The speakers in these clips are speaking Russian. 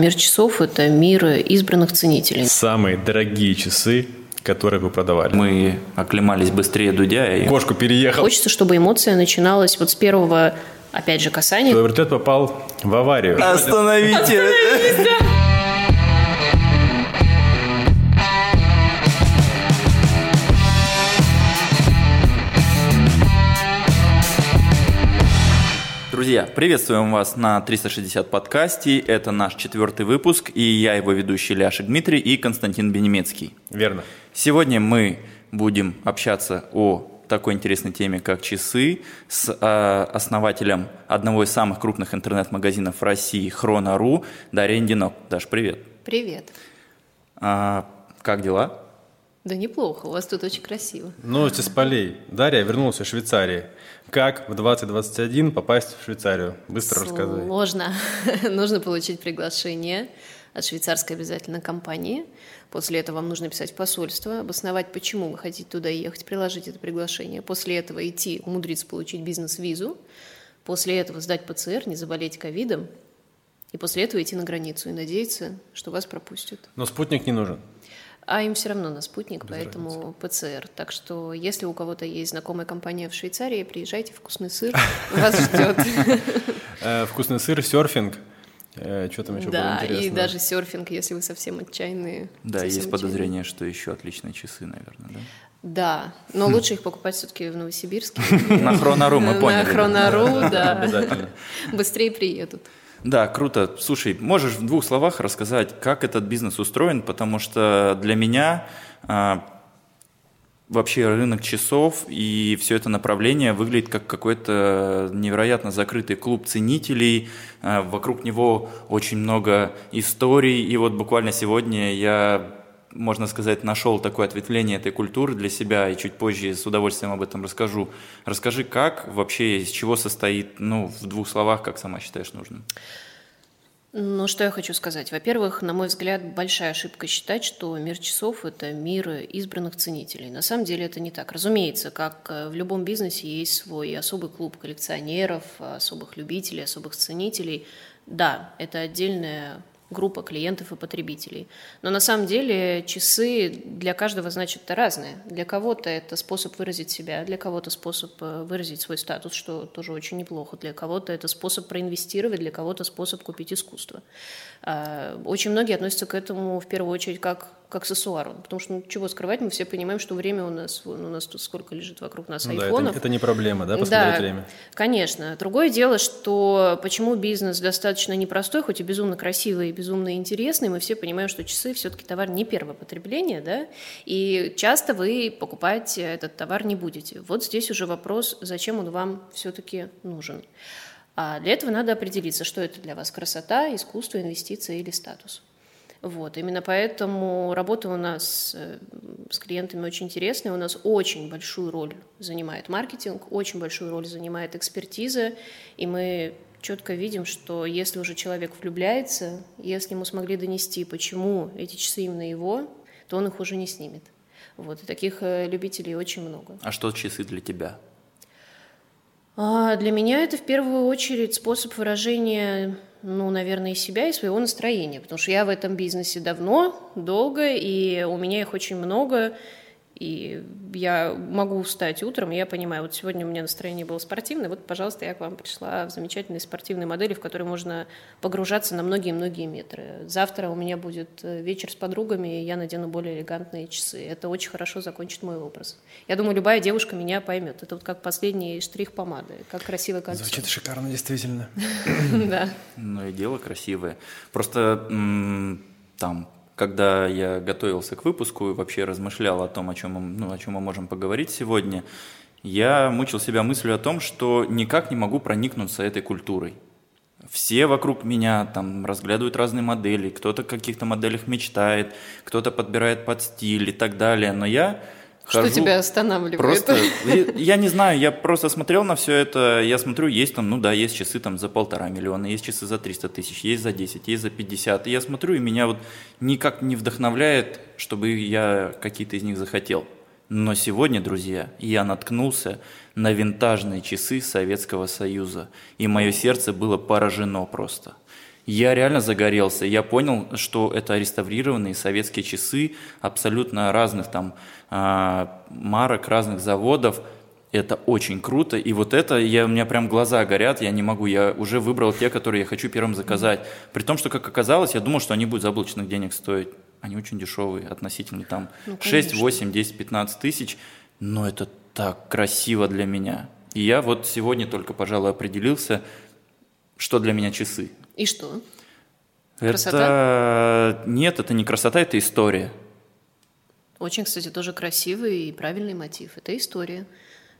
Мир часов – это мир избранных ценителей. Самые дорогие часы, которые вы продавали. Мы оклемались быстрее Дудя. И... Кошку переехал. Хочется, чтобы эмоция начиналась вот с первого, опять же, касания. Твой вертолет попал в аварию. Остановите! Друзья, приветствуем вас на 360 подкасте. Это наш четвертый выпуск, и я его ведущий Ляшек Дмитрий и Константин Бенемецкий. Верно. Сегодня мы будем общаться о такой интересной теме, как часы, с э, основателем одного из самых крупных интернет-магазинов в России Хроно.ру Дарья Индинок. Даш, привет. Привет. А, как дела? Да неплохо, у вас тут очень красиво. Новости с полей. Дарья вернулась из Швейцарии. Как в 2021 попасть в Швейцарию? Быстро рассказывай. Сложно. Нужно получить приглашение от швейцарской обязательно компании. После этого вам нужно писать посольство, обосновать, почему вы хотите туда ехать, приложить это приглашение. После этого идти, умудриться получить бизнес-визу. После этого сдать ПЦР, не заболеть ковидом. И после этого идти на границу и надеяться, что вас пропустят. Но спутник не нужен. А им все равно на спутник, Без поэтому разницы. ПЦР. Так что, если у кого-то есть знакомая компания в Швейцарии, приезжайте, вкусный сыр вас ждет. Э, вкусный сыр, серфинг. Э, что там еще да, было интересно? и даже серфинг, если вы совсем отчаянные. Да, совсем есть подозрение, что еще отличные часы, наверное, да? Да, но лучше их покупать все-таки в Новосибирске. На Хронору мы поняли. На Хронору, да. Обязательно. Быстрее приедут. Да, круто. Слушай, можешь в двух словах рассказать, как этот бизнес устроен, потому что для меня а, вообще рынок часов и все это направление выглядит как какой-то невероятно закрытый клуб ценителей. А, вокруг него очень много историй. И вот буквально сегодня я можно сказать, нашел такое ответвление этой культуры для себя, и чуть позже с удовольствием об этом расскажу. Расскажи, как вообще, из чего состоит, ну, в двух словах, как сама считаешь нужным? Ну, что я хочу сказать. Во-первых, на мой взгляд, большая ошибка считать, что мир часов – это мир избранных ценителей. На самом деле это не так. Разумеется, как э, в любом бизнесе есть свой особый клуб коллекционеров, особых любителей, особых ценителей. Да, это отдельная группа клиентов и потребителей. Но на самом деле часы для каждого значат разные. Для кого-то это способ выразить себя, для кого-то способ э, выразить свой статус, что тоже очень неплохо. Для кого-то это способ проинвестировать, для кого-то способ купить искусство. А, очень многие относятся к этому в первую очередь как к аксессуару. Потому что, ну, чего скрывать, мы все понимаем, что время у нас, у нас тут сколько лежит вокруг нас ну, айфонов. Да, это, это не проблема, да, посмотреть да, время? конечно. Другое дело, что почему бизнес достаточно непростой, хоть и безумно красивый и безумно интересный, мы все понимаем, что часы все-таки товар не первого потребления, да, и часто вы покупать этот товар не будете. Вот здесь уже вопрос, зачем он вам все-таки нужен. А для этого надо определиться, что это для вас красота, искусство, инвестиция или статус. Вот, именно поэтому работа у нас э, с клиентами очень интересная. У нас очень большую роль занимает маркетинг, очень большую роль занимает экспертиза, и мы четко видим, что если уже человек влюбляется, если ему смогли донести, почему эти часы именно его, то он их уже не снимет. Вот, и таких э, любителей очень много. А что часы для тебя? А для меня это в первую очередь способ выражения ну, наверное, и себя, и своего настроения, потому что я в этом бизнесе давно, долго, и у меня их очень много, и я могу встать утром, и я понимаю, вот сегодня у меня настроение было спортивное, вот, пожалуйста, я к вам пришла в замечательной спортивной модели, в которой можно погружаться на многие-многие метры. Завтра у меня будет э, вечер с подругами, и я надену более элегантные часы. Это очень хорошо закончит мой образ. Я думаю, любая девушка меня поймет. Это вот как последний штрих помады, как красивое кольцо. Звучит шикарно, действительно. Да. Ну и дело красивое. Просто там когда я готовился к выпуску и вообще размышлял о том, о чем, ну, о чем мы можем поговорить сегодня, я мучил себя мыслью о том, что никак не могу проникнуться этой культурой. Все вокруг меня там разглядывают разные модели, кто-то о каких-то моделях мечтает, кто-то подбирает под стиль и так далее, но я что хожу, тебя останавливает? Просто, я не знаю, я просто смотрел на все это, я смотрю, есть там, ну да, есть часы там за полтора миллиона, есть часы за 300 тысяч, есть за 10, есть за 50, и я смотрю, и меня вот никак не вдохновляет, чтобы я какие-то из них захотел. Но сегодня, друзья, я наткнулся на винтажные часы Советского Союза, и мое сердце было поражено просто. Я реально загорелся. Я понял, что это реставрированные советские часы абсолютно разных там а, марок, разных заводов. Это очень круто. И вот это, я, у меня прям глаза горят, я не могу. Я уже выбрал те, которые я хочу первым заказать. При том, что, как оказалось, я думал, что они будут заоблачных денег стоить. Они очень дешевые относительно там Ну, 6, конечно. 8, 10, 15 тысяч. Но это так красиво для меня. И я вот сегодня только, пожалуй, определился, что для меня часы. И что? Это нет, это не красота, это история. Очень, кстати, тоже красивый и правильный мотив. Это история.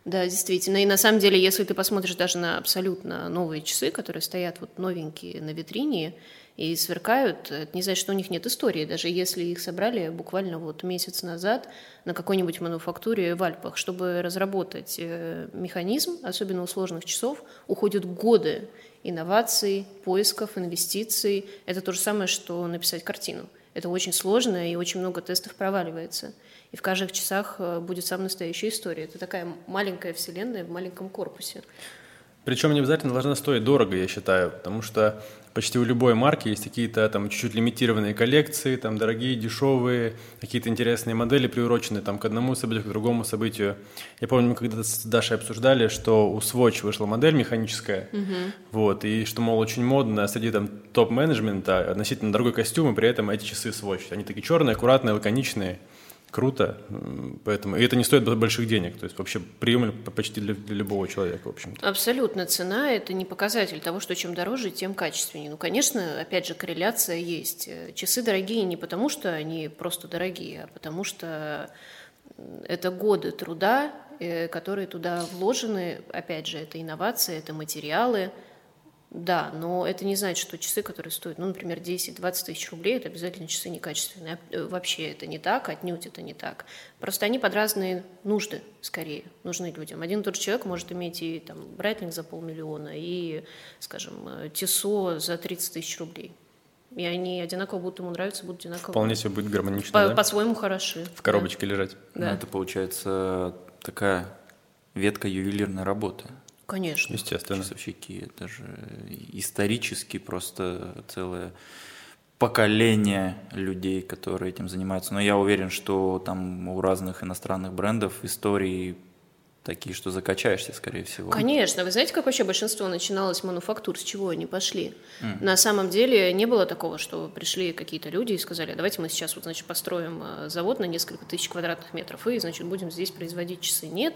Да, действительно. И на самом деле, если ты посмотришь даже на абсолютно новые часы, которые стоят вот новенькие на витрине и сверкают, это не значит, что у них нет истории. Даже если их собрали буквально вот месяц назад на какой-нибудь мануфактуре в Альпах, чтобы разработать э, механизм, особенно у сложных часов, уходят годы инноваций, поисков, инвестиций. Это то же самое, что написать картину. Это очень сложно, и очень много тестов проваливается. И в каждых часах э, будет самая настоящая история. Это такая маленькая вселенная в маленьком корпусе. Причем не обязательно должна стоить дорого, я считаю, потому что почти у любой марки есть какие-то там чуть-чуть лимитированные коллекции, там дорогие, дешевые, какие-то интересные модели, приуроченные там к одному событию, к другому событию. Я помню, мы когда-то с Дашей обсуждали, что у Swatch вышла модель механическая, вот, и что, мол, очень модно среди там топ-менеджмента относительно дорогой костюм, и при этом эти часы Swatch. Они такие черные, аккуратные, лаконичные, круто, поэтому, и это не стоит больших денег, то есть вообще приемлемо почти для, для любого человека, в общем-то. Абсолютно. Цена – это не показатель того, что чем дороже, тем качественнее. Ну, конечно, опять же, корреляция есть. Э, Часы дорогие не потому, что они просто дорогие, а потому что это годы труда, э, которые туда вложены. Опять же, это инновации, это материалы. Да, но это не значит, что часы, которые стоят, ну, например, 10-20 тысяч рублей, это обязательно часы некачественные. Э, Вообще это не так, отнюдь это не так. Просто они под разные нужды, скорее, нужны людям. Один и тот же человек может иметь и там Брэтлинг за полмиллиона, и, скажем, э, Тисо за 30 тысяч рублей. И они одинаково будут ему нравиться, будут одинаково Вполне себе будет гармонично, по- да? по-своему хороши. в коробочке лежать. Ну, Да. это получается такая ветка ювелирной работы. Конечно. Естественно. Часовщики, это же исторически просто целое поколение людей, которые этим занимаются. Но я уверен, что там у разных иностранных брендов истории такие, что закачаешься, скорее всего. Конечно. Вы знаете, как вообще большинство начиналось мануфактур, с чего они пошли? На самом деле не было такого, что пришли какие-то люди и сказали, давайте мы сейчас вот, значит, построим э, завод на несколько тысяч квадратных метров и, значит, будем здесь производить часы. Нет.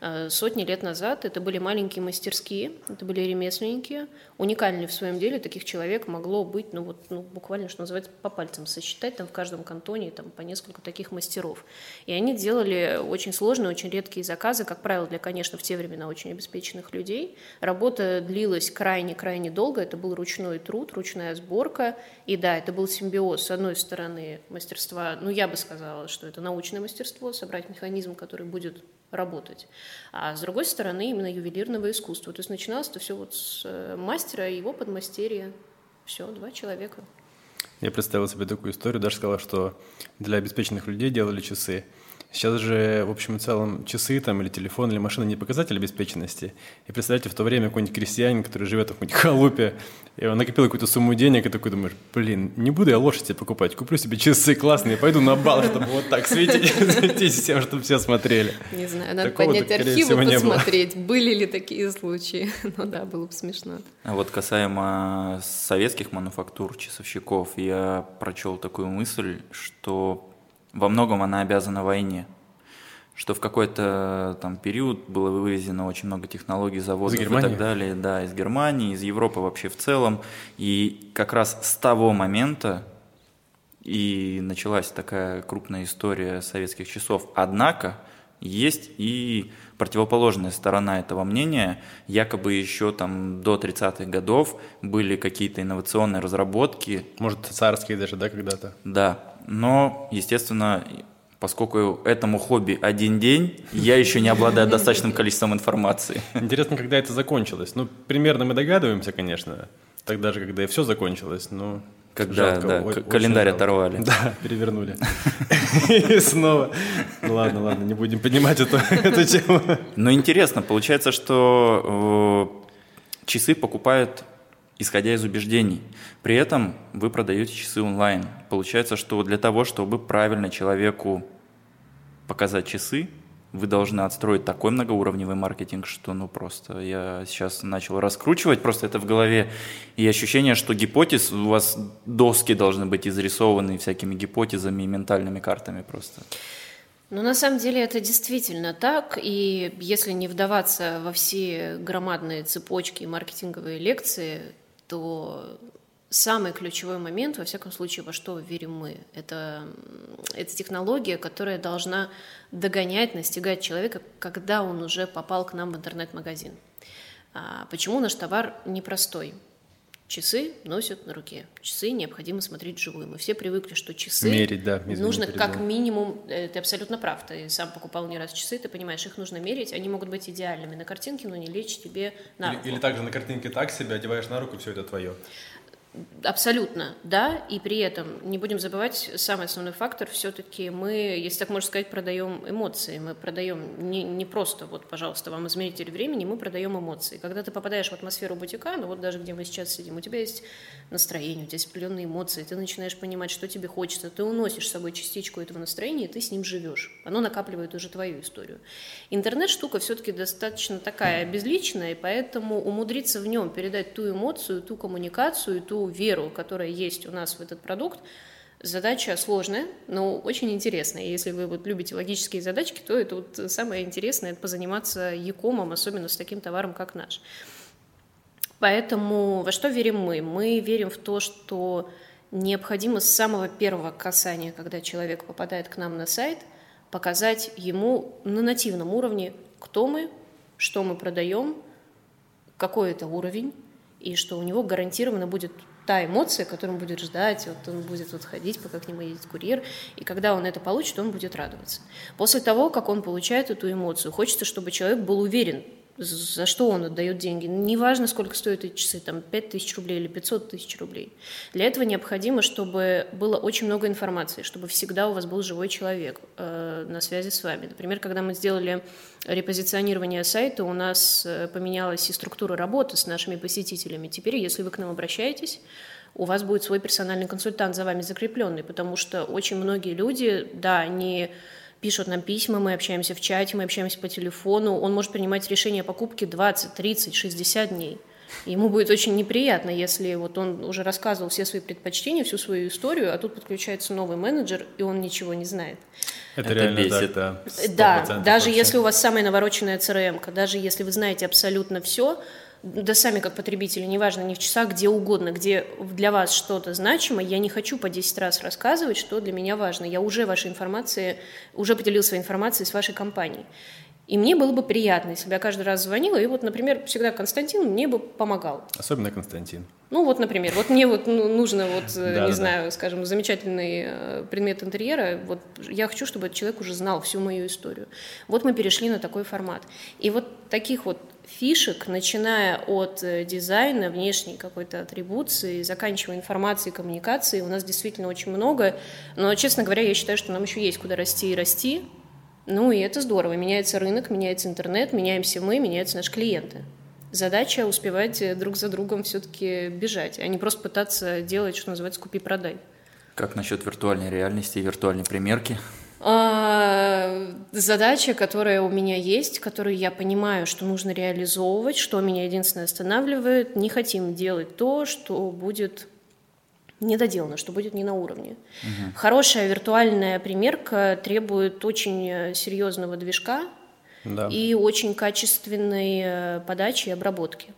Э, Сотни лет назад это были маленькие мастерские, это были ремесленники, уникальные в своем деле. Таких человек могло быть, ну вот, ну, буквально, что называется, по пальцам сосчитать, там в каждом кантоне там по несколько таких мастеров. И они делали очень сложные, очень редкие заказы, как правило, для, конечно, в те времена очень обеспеченных людей. Работа длилась крайне-крайне долго, это был ручной труд, ручная сборка. И да, это был симбиоз, с одной стороны, мастерства, ну, я бы сказала, что это научное мастерство, собрать механизм, который будет работать. А с другой стороны, именно ювелирного искусства. То есть начиналось это все вот с э, мастера и его подмастерья. Все, два человека. Я представил себе такую историю, даже сказала, что для обеспеченных людей делали часы. Сейчас же, в общем и целом, часы там или телефон, или машина не показатель обеспеченности. И представляете, в то время какой-нибудь крестьянин, который живет в какой-нибудь халупе, и он накопил какую-то сумму денег, и такой думаешь, блин, не буду я лошадь себе покупать, куплю себе часы классные, пойду на бал, чтобы вот так светить, светить всем, чтобы все смотрели. Не знаю, надо Такого-то, поднять архивы, всего, не было. посмотреть, были ли такие случаи. Ну да, было бы смешно. А вот касаемо советских мануфактур, часовщиков, я прочел такую мысль, что во многом она обязана войне. Что в какой-то там период было вывезено очень много технологий, заводов и так далее, да, из Германии, из Европы вообще в целом. И как раз с того момента и началась такая крупная история советских часов. Однако есть и противоположная сторона этого мнения. Якобы еще там до 30-х годов были какие-то инновационные разработки, Может, царские даже, да, когда-то? да. Но, естественно, поскольку этому хобби один день, я еще не обладаю достаточным количеством информации. Интересно, когда это закончилось. Ну, примерно мы догадываемся, конечно. Тогда же, когда и все закончилось, но... Когда, жалко, да, о- календарь жалко. оторвали. Да, перевернули. И снова. Ну ладно, ладно, не будем поднимать эту, эту тему. Но интересно, получается, что э, часы покупают исходя из убеждений. При этом вы продаете часы онлайн. Получается, что для того, чтобы правильно человеку показать часы, вы должны отстроить такой многоуровневый маркетинг, что ну просто я сейчас начал раскручивать просто это в голове, и ощущение, что гипотез, у вас доски должны быть изрисованы всякими гипотезами и ментальными картами просто. Ну, на самом деле это действительно так, и если не вдаваться во все громадные цепочки маркетинговые лекции, то самый ключевой момент, во всяком случае, во что верим мы, это, это технология, которая должна догонять, настигать человека, когда он уже попал к нам в интернет-магазин. А почему наш товар непростой? Часы носят на руке. Часы необходимо смотреть вживую. Мы все привыкли, что часы мерить, да, нужно как минимум. Э, ты абсолютно прав. Ты сам покупал не раз часы, ты понимаешь, их нужно мерить. Они могут быть идеальными на картинке, но не лечь тебе на руку. Или, или также на картинке так себя одеваешь на руку, все это твое. Абсолютно, да, и при этом не будем забывать самый основной фактор, все-таки мы, если так можно сказать, продаем эмоции, мы продаем не, не просто вот, пожалуйста, вам измеритель времени, мы продаем эмоции. Когда ты попадаешь в атмосферу бутика, ну вот даже где мы сейчас сидим, у тебя есть настроение, у тебя есть определенные эмоции, ты начинаешь понимать, что тебе хочется, ты уносишь с собой частичку этого настроения, и ты с ним живешь. Оно накапливает уже твою историю. Интернет-штука все-таки достаточно такая безличная, и поэтому умудриться в нем передать ту эмоцию, ту коммуникацию, ту веру, которая есть у нас в этот продукт, задача сложная, но очень интересная. Если вы вот любите логические задачки, то это вот самое интересное, это позаниматься якомом, особенно с таким товаром, как наш. Поэтому во что верим мы? Мы верим в то, что необходимо с самого первого касания, когда человек попадает к нам на сайт, показать ему на нативном уровне, кто мы, что мы продаем, какой это уровень, и что у него гарантированно будет та эмоция, которую он будет ждать, вот он будет вот ходить, пока к нему едет курьер, и когда он это получит, он будет радоваться. После того, как он получает эту эмоцию, хочется, чтобы человек был уверен, за что он отдает деньги. Неважно, сколько стоят эти часы, там 5 тысяч рублей или 500 тысяч рублей. Для этого необходимо, чтобы было очень много информации, чтобы всегда у вас был живой человек э, на связи с вами. Например, когда мы сделали репозиционирование сайта, у нас э, поменялась и структура работы с нашими посетителями. Теперь, если вы к нам обращаетесь, у вас будет свой персональный консультант за вами закрепленный, потому что очень многие люди, да, они пишут нам письма, мы общаемся в чате, мы общаемся по телефону. Он может принимать решение о покупке 20, 30, 60 дней. Ему будет очень неприятно, если вот он уже рассказывал все свои предпочтения, всю свою историю, а тут подключается новый менеджер, и он ничего не знает. Это, Это реально бесит. да. Да, даже вообще. если у вас самая навороченная CRM, даже если вы знаете абсолютно все, да сами как потребители, неважно, не в часах, где угодно, где для вас что-то значимо, я не хочу по 10 раз рассказывать, что для меня важно. Я уже вашей информации, уже поделился информацией с вашей компанией. И мне было бы приятно, если бы я каждый раз звонила, и вот, например, всегда Константин мне бы помогал. Особенно Константин. Ну вот, например, вот мне вот ну, нужно вот, э, не знаю, скажем, замечательный э, предмет интерьера, вот я хочу, чтобы этот человек уже знал всю мою историю. Вот мы перешли на такой формат. И вот таких вот фишек, начиная от э, дизайна, внешней какой-то атрибуции, заканчивая информацией, коммуникацией, у нас действительно очень много. Но, честно говоря, я считаю, что нам еще есть куда расти и расти. Ну и это здорово. Меняется рынок, меняется интернет, меняемся мы, меняются наши клиенты. Задача успевать э, друг за другом все-таки бежать, а не просто пытаться делать, что называется, купи-продай. Как насчет виртуальной реальности и виртуальной примерки? А, задача, которая у меня есть, которую я понимаю, что нужно реализовывать, что меня единственное останавливает, не хотим делать то, что будет недоделано, что будет не на уровне. Угу. Хорошая виртуальная примерка требует очень э, серьезного движка да. и очень качественной э, подачи и обработки.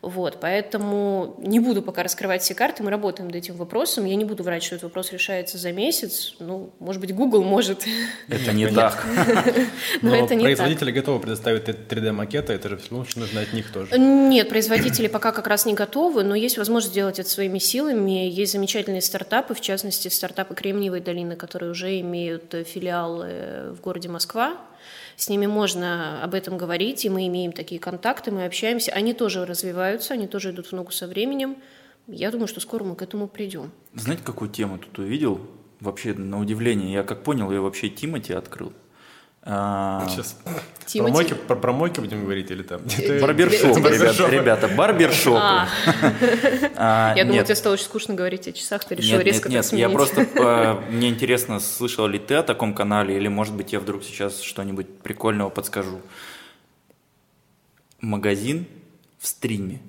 Вот, поэтому не буду пока раскрывать все карты, мы работаем над этим вопросом. Я не буду врать, что этот вопрос решается за месяц. Ну, может быть, Google может. Это не так. Но это не производители готовы предоставить 3D-макеты, это же все равно нужно от них тоже. Нет, производители пока как раз не готовы, но есть возможность сделать это своими силами. Есть замечательные стартапы, в частности, стартапы Кремниевой долины, которые уже имеют филиалы в городе Москва с ними можно об этом говорить, и мы имеем такие контакты, мы общаемся. Они тоже развиваются, они тоже идут в ногу со временем. Я думаю, что скоро мы к этому придем. Знаете, какую тему тут увидел? Вообще, на удивление, я как понял, я вообще Тимати открыл. А... Сейчас Тимати. Про мойки, про, про мойки будем говорить или там? Барбершоп, Тебе- ребята, ребята, барбершоп. А, А, я думала, нет. тебе стало очень скучно говорить о часах, ты решила Нет, резко нет, я просто, э, мне интересно, слышал ли ты о таком канале, или, может быть, я вдруг сейчас что-нибудь прикольного подскажу. Магазин в стриме.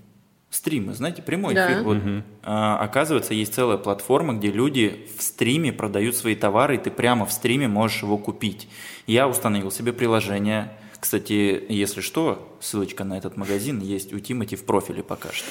Стримы, знаете, прямой Да. эфир. Вот, а, оказывается, есть целая платформа, где люди в стриме продают свои товары, и ты прямо в стриме можешь его купить. Я установил себе приложение. Кстати, если что, ссылочка на этот магазин есть у Тимати в профиле пока что.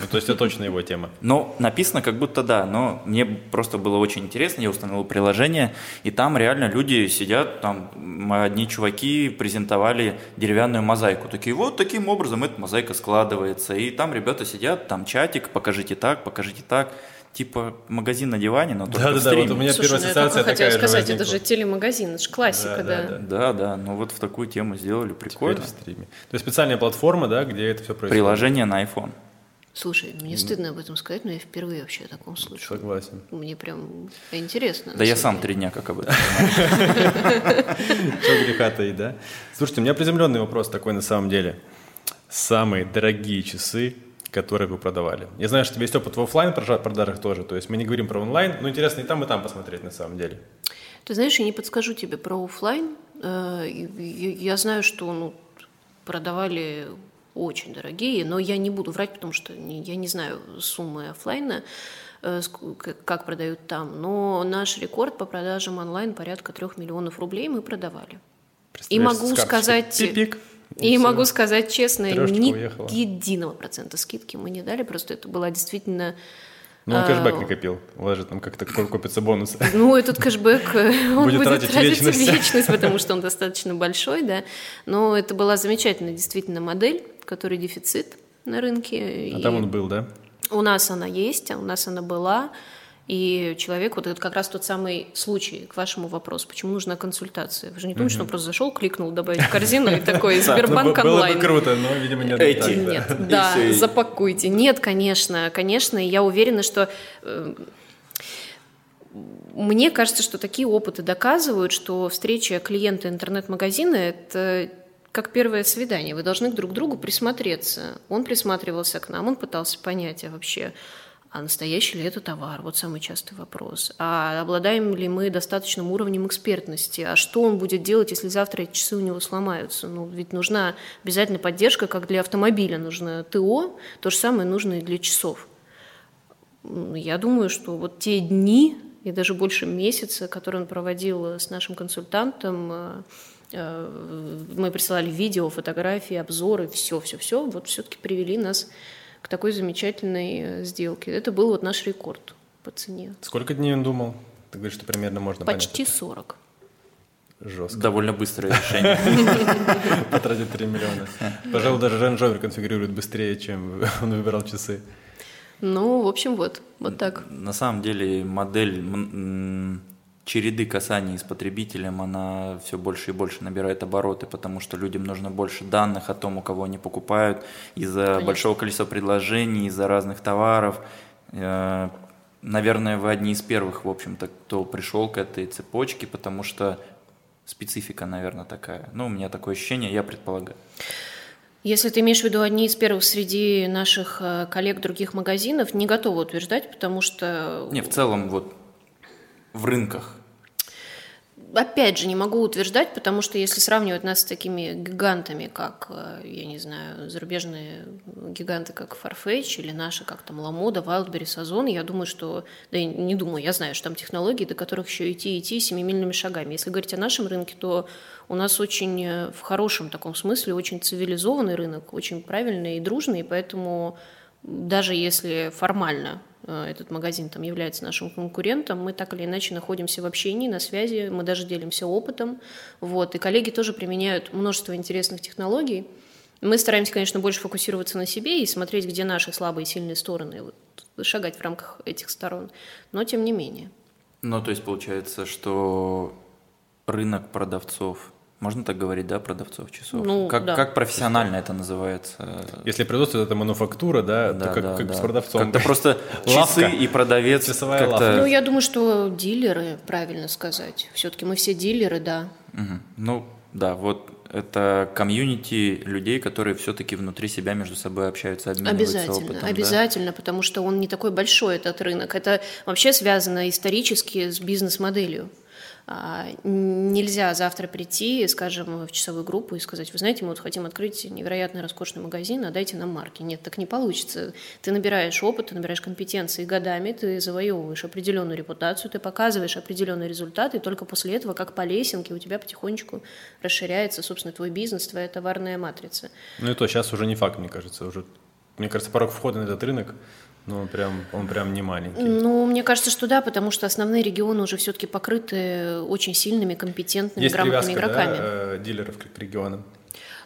Ну, то есть это точно его тема. Ну, написано как будто да, но мне просто было очень интересно, я установил приложение, и там реально люди сидят, там одни чуваки презентовали деревянную мозаику, такие, вот таким образом эта мозаика складывается, и там ребята сидят, там чатик, покажите так, покажите так, типа магазин на диване, но только в Да-да-да, вот стриме. у меня Слушай, первая ну я ассоциация только хотела такая же сказать, это же телемагазин, это же классика, Да, да. да, да. Да, да, ну вот в такую тему сделали, Теперь прикольно. в стриме. То есть специальная платформа, да, где это все происходит. Приложение на iPhone. Слушай, мне стыдно об этом сказать, но я впервые вообще о таком слышу. Согласен. Мне прям интересно. Да я сам три дня как об этом. Что греха таить, да? Слушайте, у меня приземленный вопрос такой на самом деле. Самые дорогие часы, которые вы продавали. Я знаю, что есть опыт в офлайн продажах тоже, то есть мы не говорим про онлайн, но интересно и там, и там посмотреть на самом деле. Ты знаешь, я не подскажу тебе про офлайн. Э, Я знаю, что ну, продавали очень дорогие, но я не буду врать, потому что я не знаю суммы офлайна, э, как продают там. Но наш рекорд по продажам онлайн порядка трех миллионов рублей мы продавали. И могу сказать- пип-пик, И всё. могу сказать честно, Трешечка ни уехала. единого процента скидки мы не дали, просто это была действительно... Ну, он кэшбэк а, накопил. У вас же там как-то ко- копятся бонусы. Ну, этот кэшбэк, э, он Будет будет, тратить тратить вечность. вечность, потому что он достаточно большой, да. Но это была замечательная действительно модель, которой дефицит на рынке. А и там он был, да? У нас она есть, а у нас она была. И человек, вот это как раз тот самый случай к вашему вопросу, почему нужна консультация. Вы же не думаете, что он просто зашел, кликнул, добавить в корзину и такой Сбербанк б- было онлайн. бы круто, но, видимо, не Эти. Нет, да, запакуйте. Нет, конечно, конечно, и я уверена, что э, мне кажется, что такие опыты доказывают, что встреча клиента интернет-магазина – это как первое свидание. Вы должны друг к другу присмотреться. Он присматривался к нам, он пытался понять, а вообще, а настоящий ли это товар? Вот самый частый вопрос. А обладаем ли мы достаточным уровнем экспертности? А что он будет делать, если завтра эти часы у него сломаются? Ну, ведь нужна обязательно поддержка, как для автомобиля нужно ТО, то же самое нужно и для часов. Я думаю, что вот те дни и даже больше месяца, которые он проводил с нашим консультантом, э, э, мы присылали видео, фотографии, обзоры, все, все, все, вот все-таки привели нас к такой замечательной э, сделке. Это был вот наш рекорд по цене. Сколько дней он думал? Ты говоришь, что примерно можно Почти 40. понять. Жестко. Довольно быстрое решение. Потратить 3 миллиона. Пожалуй, даже Range Rover конфигурирует быстрее, чем он выбирал часы. Ну, в общем, вот, вот так. На самом деле модель череды касаний с потребителем, она все больше и больше набирает обороты, потому что людям нужно больше данных о том, у кого они покупают, из-за Конечно. большого количества предложений, из-за разных товаров. Э, Наверное, вы одни из первых, в общем-то, кто пришел к этой цепочке, потому что специфика, наверное, такая. Ну, у меня такое ощущение, я предполагаю. Если ты имеешь в виду одни из первых среди наших э, коллег других магазинов, не готова утверждать, потому что Не, в целом, вот в рынках. Опять же, не могу утверждать, потому что если сравнивать нас с такими гигантами, как, э, я не знаю, зарубежные гиганты, как Farfetch, или наши, как там Ламода, Wildberries, Озон, я думаю, что, да не думаю, я знаю, что там технологии, до которых еще идти, идти семимильными шагами. Если говорить о нашем рынке, то у нас очень, э, в хорошем таком смысле, очень цивилизованный рынок, очень правильный и дружный, и поэтому даже если формально э, этот магазин там является нашим конкурентом, мы так или иначе находимся в общении, на связи, мы даже делимся опытом, вот, и коллеги тоже применяют множество интересных технологий. Мы стараемся, конечно, больше фокусироваться на себе и смотреть, где наши слабые и сильные стороны, вот, шагать в рамках этих сторон, но тем не менее. Ну, то есть получается, что рынок продавцов, можно так говорить, да, продавцов часов? Ну, как, да. как профессионально это называется? Если производство это мануфактура, да, то как, как с продавцом. Как-то просто часы Лавка. и продавец Часовая как-то... лавка. Ну, я думаю, что дилеры, правильно сказать. Все-таки мы все дилеры, да. Мгм. Ну, Да, вот это комьюнити людей, которые все-таки внутри себя между собой общаются, обмениваются Обязательно, опытом. обязательно, потому что он не такой большой, этот рынок. Это вообще связано исторически с бизнес-моделью. А, нельзя завтра прийти, скажем, в часовую группу и сказать, вы знаете, мы вот хотим открыть невероятно роскошный магазин, а дайте нам марки. Нет, так не получится. Ты набираешь опыт, ты набираешь компетенции годами, ты завоевываешь определенную репутацию, ты показываешь определенные результаты, и только после этого, как по лесенке, у тебя потихонечку расширяется, собственно, твой бизнес, твоя товарная матрица. Ну и то, сейчас уже не факт, мне кажется, уже, мне кажется, порог входа на этот рынок ну, он прям, он прям не маленький. Ну, мне кажется, что да, потому что основные регионы уже все-таки покрыты очень сильными, компетентными, Есть грамотными игроками. Да, э, дилеров к регионам.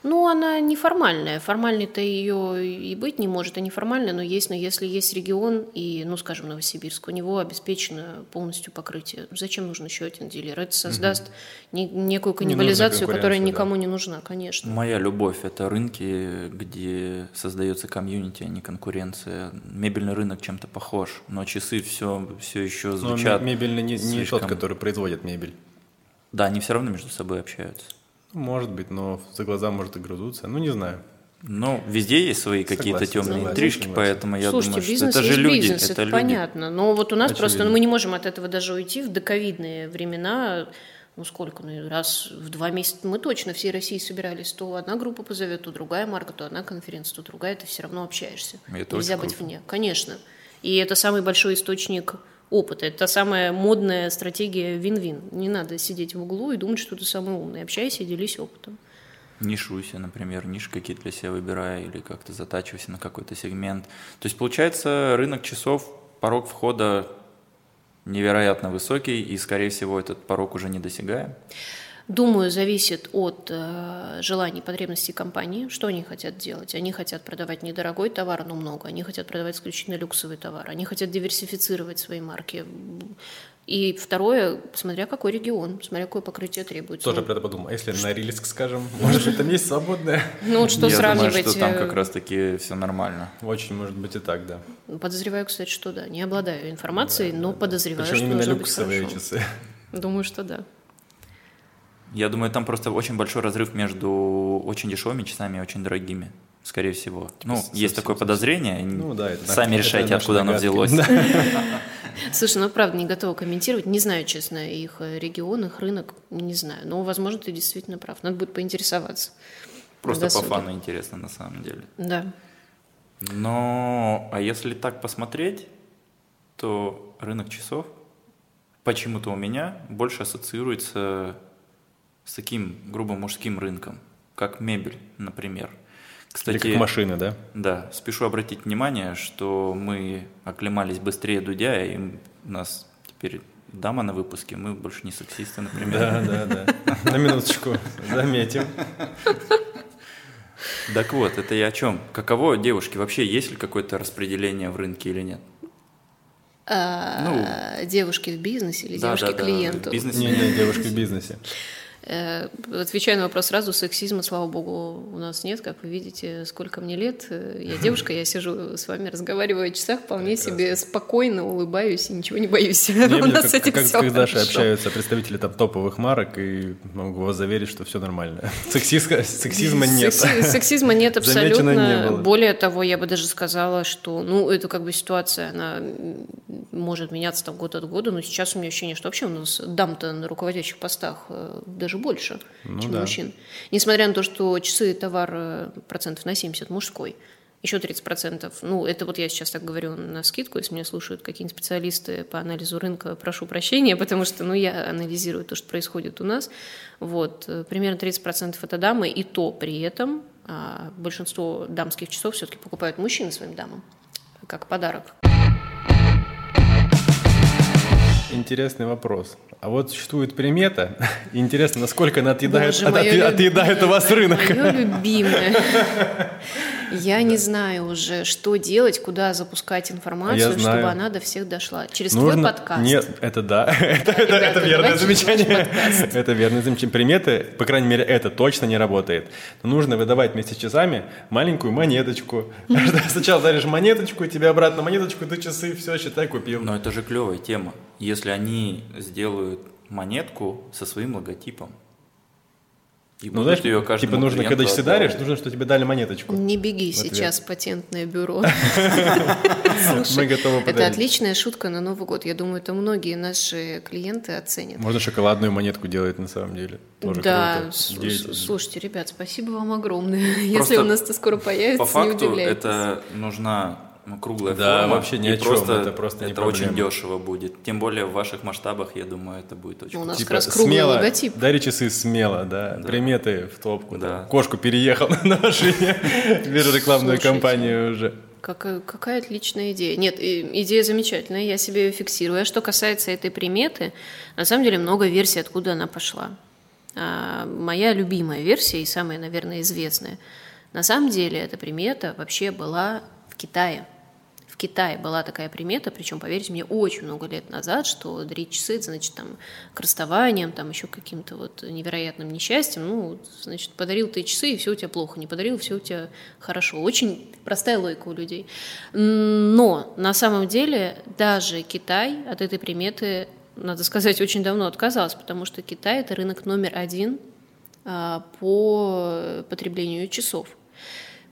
Ну, она неформальная. Формальной-то ее и быть не может, а неформальная, но есть. Но если есть регион, и, ну, скажем, Новосибирск, у него обеспечено полностью покрытие. Зачем нужен еще один дилер? Это создаст угу. не, некую каннибализацию, которая никому да. не нужна, конечно. Моя любовь – это рынки, где создается комьюнити, а не конкуренция. Мебельный рынок чем-то похож, но часы все, все еще звучат Но мебельный не, не слишком... тот, который производит мебель. Да, они все равно между собой общаются. Может быть, но за глаза может и грызутся. Ну, не знаю. Ну, везде есть свои какие-то темные согласен, интрижки, согласен. поэтому я Слушайте, думаю, бизнес что это же люди. Бизнес, это, это люди. понятно. Но вот у нас Очевидно. просто ну, мы не можем от этого даже уйти в доковидные времена. Ну сколько, ну раз в два месяца мы точно всей России собирались, то одна группа позовет, то другая марка, то одна конференция, то другая, ты все равно общаешься. Это Нельзя быть круто. вне, конечно. И это самый большой источник опыта. Это самая модная стратегия вин-вин. Не надо сидеть в углу и думать, что ты самый умный. Общайся и делись опытом. Нишуйся, например, ниш какие-то для себя выбирая или как-то затачивайся на какой-то сегмент. То есть получается рынок часов, порог входа невероятно высокий, и, скорее всего, этот порог уже не недосягаем? Думаю, зависит от э, желаний, потребностей компании, что они хотят делать. Они хотят продавать недорогой товар, но много. Они хотят продавать исключительно люксовый товар. Они хотят диверсифицировать свои марки. И второе, смотря какой регион, смотря какое покрытие требуется. Тоже про это подумал. А если на Рилиск, скажем, может быть, там есть свободное? Ну, вот что Я сравнивать? Думаю, что там как раз-таки все нормально. Очень может быть и так, да. Подозреваю, кстати, что да. Не обладаю информацией, да, но да, подозреваю, Причем что именно люксовые быть часы. Думаю, что да. Я думаю, там просто очень большой разрыв между очень дешевыми часами и очень дорогими скорее всего. Типа ну, есть такое подозрение. Ну, да, это Сами это решайте, откуда оно взялось. Слушай, ну правда не готова комментировать. Не знаю, честно, их э, регион, их рынок, не знаю. Но, возможно, ты действительно прав. Надо будет поинтересоваться. Просто по фану интересно на самом деле. Да. Но, а если так посмотреть, то рынок часов почему-то у меня больше ассоциируется с таким грубо мужским рынком, как мебель, например. Кстати, Или как машины, да? Да. Спешу обратить внимание, что мы оклемались быстрее Дудя, и у нас теперь дама на выпуске, мы больше не сексисты, например. Да, да, да. На минуточку заметим. Так вот, это я о чем? Каково девушки? Вообще есть ли какое-то распределение в рынке или нет? А, ну, девушки в бизнесе или девушки клиенту? Бизнесе. Не, не, девушки в бизнесе. Э, отвечая на вопрос сразу, сексизма, слава богу, у нас нет. Как вы видите, сколько мне лет. Э, я девушка, я сижу с вами, разговариваю о часах, вполне Прекрасно. себе спокойно улыбаюсь и ничего не боюсь. Я у нас как, с этим как, все как Даша общаются представители там топовых марок, и могу вас заверить, что все нормально. Сексизма, сексизма нет. Сексизма нет абсолютно. Не. Более того, я бы даже сказала, что, ну, это как бы ситуация, она может меняться там год от года, но сейчас у меня ощущение, что вообще у нас дам-то на руководящих постах э, даже больше, ну, чем да. мужчин. Несмотря на то, что часы товар э, процентов на 70 мужской, еще 30 процентов. Ну, это вот я сейчас так говорю на скидку, если меня слушают какие-нибудь специалисты по анализу рынка, прошу прощения, потому что, ну, я анализирую то, что происходит у нас. Вот, э, примерно 30 процентов это дамы, и то при этом а, большинство дамских часов все-таки покупают мужчины своим дамам как подарок. Интересный вопрос. А вот существует примета. Интересно, насколько она отъедает, Боже, от, от, отъедает у вас рынок. Мое любимое. Я не знаю уже, что делать, куда запускать информацию, чтобы она до всех дошла. Через твой подкаст. Нет, это да. это, верное замечание. это верное замечание. Приметы, по крайней мере, это точно не работает. Но нужно выдавать вместе с часами маленькую монеточку. Сначала даришь монеточку, тебе обратно монеточку, ты часы, все, считай, купил. Но это же клевая тема. Если они сделают монетку со своим логотипом, И Ну, знаешь, ее типа нужно, когда часы даришь, нужно, чтобы тебе дали монеточку. Не беги сейчас патентное бюро. Мы готовы это отличная шутка на Новый год. Я думаю, это многие наши клиенты оценят. Можно шоколадную монетку делать на самом деле. Да, слушайте, ребят, спасибо вам огромное. Если у нас это скоро появится, По не факту удивляйтесь. это нужна ну, круглая Да, форма. вообще ни о чем, просто, это просто не это очень дешево будет. Тем более в ваших масштабах, я думаю, это будет очень Ну, у нас Типа, как раз круглый смело, логотип. дари часы смело, да. Приметы в топку. Да. там. Кошку переехал на машине. Вижу рекламную Слушайте. кампанию уже. Какая, какая отличная идея. Нет, идея замечательная, я себе ее фиксирую. А что касается этой приметы, на самом деле много версий, откуда она пошла. А, моя любимая версия и самая, наверное, известная. На самом деле эта примета вообще была в Китае. Китае была такая примета, причем, поверьте мне, очень много лет назад, что дарить часы, это, значит, там, к расставаниям, там, еще каким-то вот невероятным несчастьем, ну, значит, подарил ты часы, и все у тебя плохо, не подарил, все у тебя хорошо. Очень простая логика у людей. Но на самом деле даже Китай от этой приметы, надо сказать, очень давно отказался, потому что Китай – это рынок номер один а, по потреблению часов.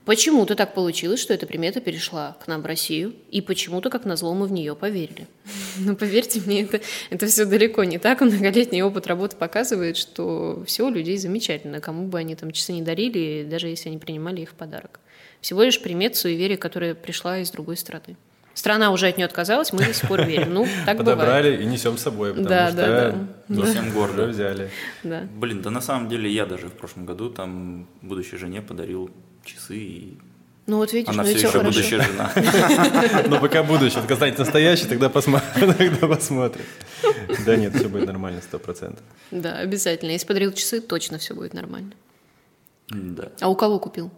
Почему-то так получилось, что эта примета перешла к нам в Россию, и почему-то, как назло, мы в нее поверили. Но поверьте мне, это, это все далеко не так. Многолетний опыт работы показывает, что все у людей замечательно, кому бы они там часы не дарили, даже если они принимали их в подарок. Всего лишь примет суеверия, которая пришла из другой страны. Страна уже от нее отказалась, мы до сих пор верим. Ну, так бывает. Подобрали и несем с собой, потому Да, что да, да. Совсем гордо. взяли. Да. Блин, да на самом деле я даже в прошлом году там будущей жене подарил часы, и Ну вот видишь, она ну все еще хорошо. будущая жена. Но пока будущее, когда станет настоящий, тогда посмотрим. Да нет, все будет нормально, сто процентов. Да, обязательно. Если подарил часы, точно все будет нормально. Да. А у кого купил?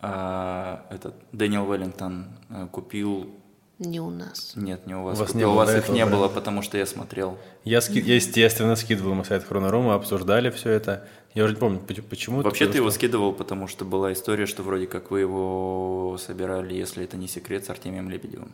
А, этот Дэниел Веллингтон э, купил... Не у нас. Нет, не у вас. У вас не у вас их не было, потому что я смотрел. Я, ски- я, естественно, скидывал на сайт Хронорома, обсуждали все это. Я уже не помню, поч- почему. Вообще ты его скидывал, потому что была история, что вроде как вы его собирали, если это не секрет, с Артемием Лебедевым.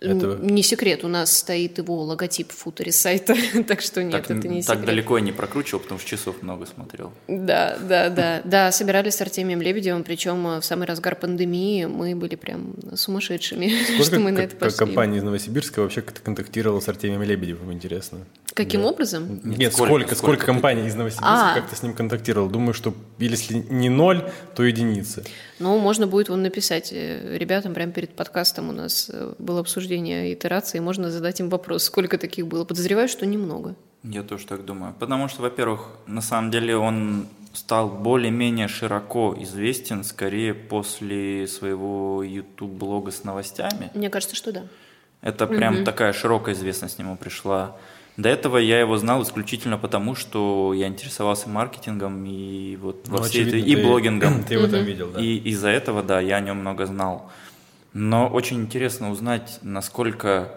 Это- Не секрет, у нас стоит его логотип в футере сайта, так что нет, так это не так секрет. далеко я не прокручивал, потому что часов много смотрел. Да, да, да. Да, собирались с Артемием Лебедевым, причем э, в самый разгар пандемии мы были прям сумасшедшими, что мы на это пошли. компания из Новосибирска вообще как-то контактировала с Артемием Лебедевым, интересно. Каким образом? Нет, сколько- сколько, компаний из Новосибирска А. как-то с ним контактировал? Думаю, что если не ноль, то единицы. Ну, можно будет вон написать э, ребятам прямо перед подкастом у нас э, было обсуждение итерации, можно задать им вопрос, сколько таких было. Подозреваю, что немного. Я тоже так думаю. Потому что, во-первых, на самом деле он стал более-менее широко известен скорее после своего YouTube-блога с новостями. Мне кажется, что да. Это прям такая широкая известность ему пришла. До этого я его знал исключительно потому, что я интересовался маркетингом и вот во Ну, всей этой, и ты- блогингом. Ты его там видел, да? И из-за этого, да, я о нем много знал. Но очень интересно узнать, насколько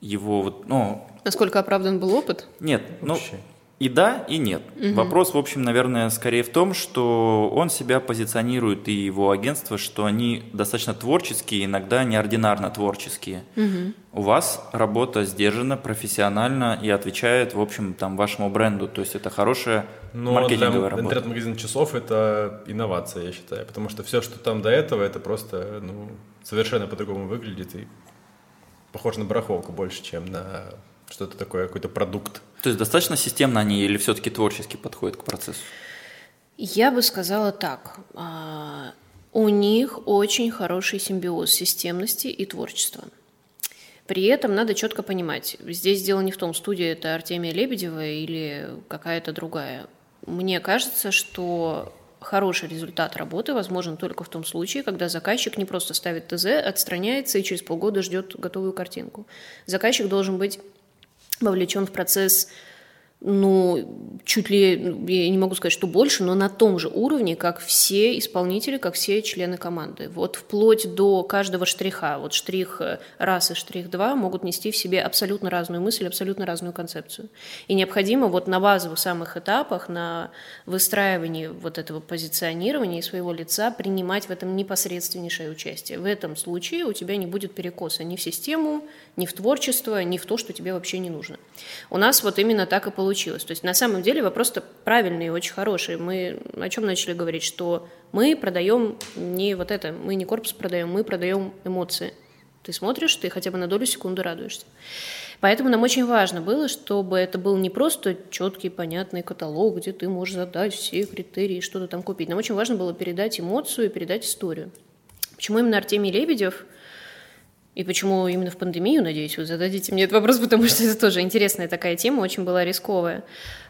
его вот, ну, Насколько оправдан был опыт? нет, ну, Вообще. и да, и нет. Вопрос, в общем, наверное, скорее в том, что он себя позиционирует и его агентство, что они достаточно творческие, иногда неординарно творческие. У вас работа сдержана, профессионально и отвечает, в общем, там, вашему бренду. То есть это хорошая Но маркетинговая для работа. интернет-магазин часов это инновация, я считаю. Потому что все, что там до этого, это просто ну, совершенно по-другому выглядит и похоже на барахолку больше, чем на что-то такое, какой-то продукт. То есть достаточно системно они или все-таки творчески подходят к процессу? Я бы сказала так. а, У них очень хороший симбиоз системности и творчества. При этом надо четко понимать, здесь дело не в том, студия это Артемия Лебедева или какая-то другая. Мне кажется, что хороший результат работы возможен только в том случае, когда заказчик не просто ставит ТЗ, отстраняется и через полгода ждет готовую картинку. Заказчик должен быть вовлечен в процесс ну, чуть ли, ну, я не могу сказать, что больше, но на том же уровне, как все исполнители, как все члены команды. Вот вплоть до каждого штриха. Вот штрих э, раз и штрих два могут нести в себе абсолютно разную мысль, абсолютно разную концепцию. И необходимо вот на базовых самых этапах, на выстраивании вот этого позиционирования и своего лица принимать в этом непосредственнейшее участие. В этом случае у тебя не будет перекоса ни в систему, ни в творчество, ни в то, что тебе вообще не нужно. У нас вот именно так и получилось получилось. То есть на самом деле вопрос-то правильный и очень хороший. Мы о чем начали говорить, что мы продаем не вот это, мы не корпус продаем, мы продаем эмоции. Ты смотришь, ты хотя бы на долю секунды радуешься. Поэтому нам очень важно было, чтобы это был не просто четкий, понятный каталог, где ты можешь задать все критерии, что-то там купить. Нам очень важно было передать эмоцию и передать историю. Почему именно Артемий Лебедев? И почему именно в пандемию, надеюсь, вы зададите мне этот вопрос, потому что это тоже интересная такая тема, очень была рисковая.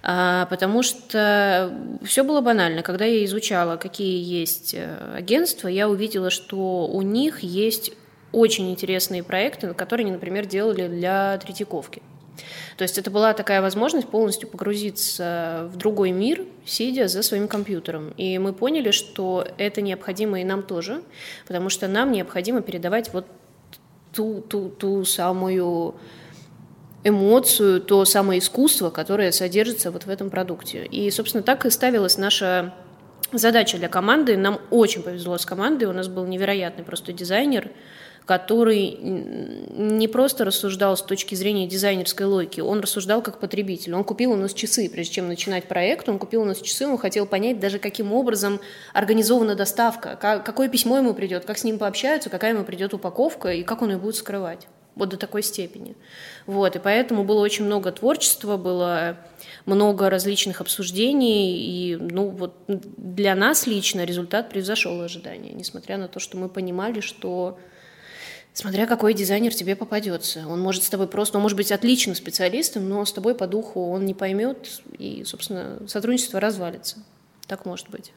А, потому что все было банально. Когда я изучала, какие есть э, агентства, я увидела, что у них есть очень интересные проекты, которые они, например, делали для Третьяковки. То есть это была такая возможность полностью погрузиться в другой мир, сидя за своим компьютером. И мы поняли, что это необходимо и нам тоже, потому что нам необходимо передавать вот ту, ту, ту самую эмоцию, то самое искусство, которое содержится вот в этом продукте. И, собственно, так и ставилась наша задача для команды. Нам очень повезло с командой, у нас был невероятный просто дизайнер, который не просто рассуждал с точки зрения дизайнерской логики, он рассуждал как потребитель. Он купил у нас часы, прежде чем начинать проект, он купил у нас часы, он хотел понять даже, каким образом организована доставка, какое письмо ему придет, как с ним пообщаются, какая ему придет упаковка и как он ее будет скрывать. Вот до такой степени. Вот, и поэтому было очень много творчества, было много различных обсуждений, и ну, вот для нас лично результат превзошел ожидания, несмотря на то, что мы понимали, что Смотря какой дизайнер тебе попадется. Он может с тобой просто, он может быть отличным специалистом, но с тобой по духу он не поймет, и, собственно, сотрудничество развалится. Так может быть.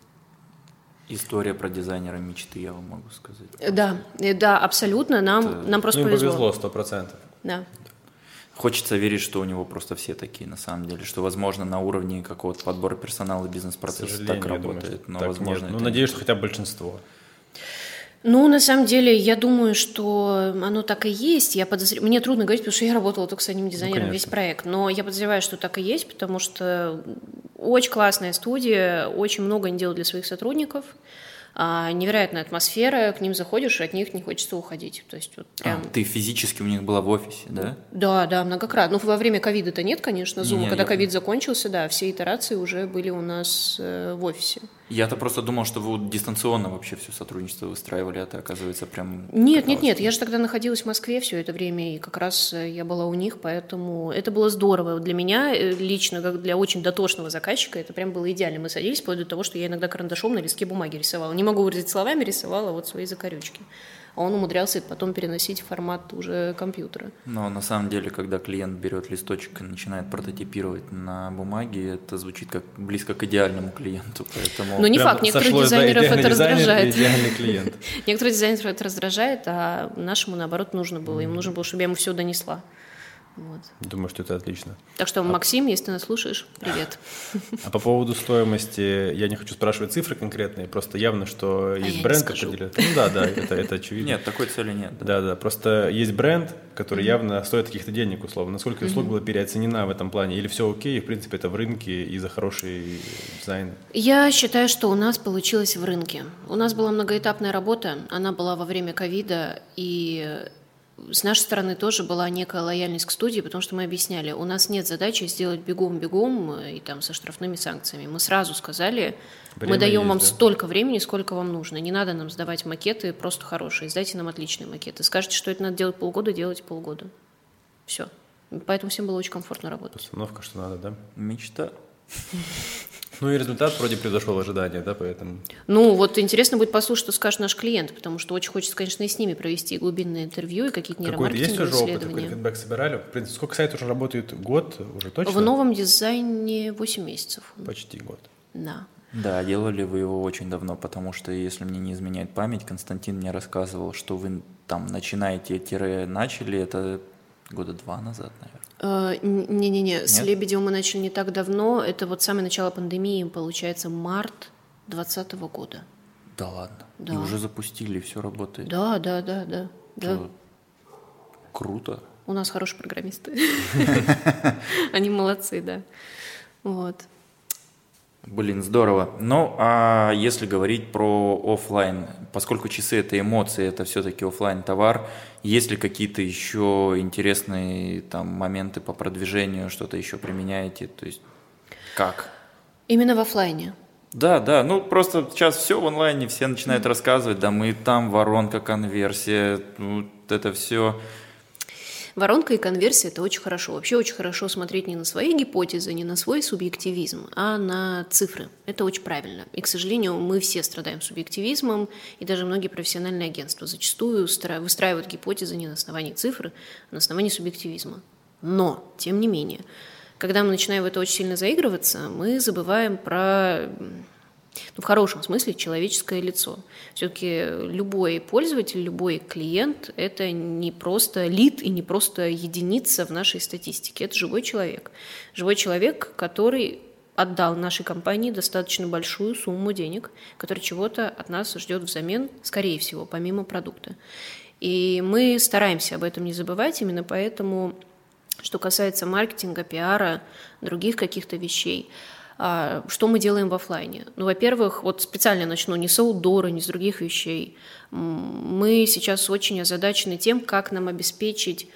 История про дизайнера мечты, я вам могу сказать. Да, да, абсолютно. Нам, Это... нам просто ну, повезло. повезло, сто процентов. Да. Хочется верить, что у него просто все такие, на самом деле, что, возможно, на уровне какого-то подбора персонала бизнес-процесса так работает, думаю, но, так возможно, нет. Ну, надеюсь, что хотя бы большинство. Ну, на самом деле, я думаю, что оно так и есть. Я подозр... Мне трудно говорить, потому что я работала только с одним ну, дизайнером ну, весь проект. Но я подозреваю, что так и есть, потому что очень классная студия, очень много они делают для своих сотрудников. А, невероятная атмосфера, к ним заходишь, и от них не хочется уходить. То есть вот а, прям... а, ты физически у них была в офисе, да? Да, да, многократно. Ну, во время ковида-то нет, конечно, Zoom. Когда ковид я... закончился, да, все итерации уже были у нас э, в офисе. Я-то просто думал, что вы дистанционно вообще все сотрудничество выстраивали, а это оказывается прям... Нет, нет, нет, я же тогда находилась в Москве все это время, и как раз э, я была у них, поэтому это было здорово. Для меня э, лично, как для очень дотошного заказчика, это прям было идеально. Мы садились вплоть до того, что я иногда карандашом на листке бумаги рисовала. Не могу выразить словами, рисовала вот свои закорючки а он умудрялся потом переносить в формат уже компьютера. Но на самом деле, когда клиент берет листочек и начинает прототипировать на бумаге, это звучит как близко к идеальному клиенту, поэтому... Но не факт, некоторых дизайнеров это раздражает. Идеальный клиент. Некоторых дизайнеров это раздражает, а нашему, наоборот, нужно было. Им нужно было, чтобы я ему все донесла. Вот. Думаю, что это отлично. Так что, а Максим, если ты нас слушаешь, привет. А по поводу стоимости, я не хочу спрашивать цифры конкретные, просто явно, что а есть бренд определенный. Ну да, да, это, это очевидно. Нет, такой цели нет. Да, да, просто есть бренд, который mm-hmm. явно стоит каких-то денег, условно. Насколько услуга mm-hmm. была переоценена в этом плане? Или все окей, в принципе, это в рынке и за хороший дизайн? Я считаю, что у нас получилось в рынке. У нас была многоэтапная работа, она была во время ковида, и с нашей стороны тоже была некая лояльность к студии, потому что мы объясняли, у нас нет задачи сделать бегом-бегом и там со штрафными санкциями. Мы сразу сказали, Время мы даем есть, вам да? столько времени, сколько вам нужно. Не надо нам сдавать макеты просто хорошие. Сдайте нам отличные макеты. Скажете, что это надо делать полгода, делайте полгода. Все. Поэтому всем было очень комфортно работать. Постановка, что надо, да? Мечта. Ну и результат вроде превзошел ожидания, да, поэтому... Ну вот интересно будет послушать, что скажет наш клиент, потому что очень хочется, конечно, и с ними провести глубинное интервью и какие-то нейромаркетинговые Какой-то есть уже опыт, какой фидбэк собирали? В принципе, сколько сайтов уже работает? Год уже точно? В новом дизайне 8 месяцев. Почти год. Да. Да, делали вы его очень давно, потому что, если мне не изменяет память, Константин мне рассказывал, что вы там начинаете, тире начали, это года два назад, наверное. Э, не-не-не, с Лебедевым мы начали не так давно. Это вот самое начало пандемии, получается, март 2020 года. Да ладно. Да. И уже запустили, все работает. Да, да, да, да. да. Круто. У нас хорошие программисты. Они молодцы, да. Вот. Блин, здорово. Ну, а если говорить про офлайн, поскольку часы это эмоции, это все-таки офлайн товар, есть ли какие-то еще интересные там моменты по продвижению, что-то еще применяете? То есть как? Именно в офлайне. Да, да, ну просто сейчас все в онлайне, все начинают mm-hmm. рассказывать, да, мы там воронка, конверсия, вот это все. Воронка и конверсия – это очень хорошо. Вообще очень хорошо смотреть не на свои гипотезы, не на свой субъективизм, а на цифры. Это очень правильно. И, к сожалению, мы все страдаем субъективизмом, и даже многие профессиональные агентства зачастую выстраивают гипотезы не на основании цифр, а на основании субъективизма. Но, тем не менее, когда мы начинаем в это очень сильно заигрываться, мы забываем про ну, в хорошем смысле человеческое лицо. Все-таки любой пользователь, любой клиент – это не просто лид и не просто единица в нашей статистике. Это живой человек. Живой человек, который отдал нашей компании достаточно большую сумму денег, который чего-то от нас ждет взамен, скорее всего, помимо продукта. И мы стараемся об этом не забывать, именно поэтому что касается маркетинга, пиара, других каких-то вещей, что мы делаем в офлайне? Ну, во-первых, вот специально начну не с аудора, не с других вещей. Мы сейчас очень озадачены тем, как нам обеспечить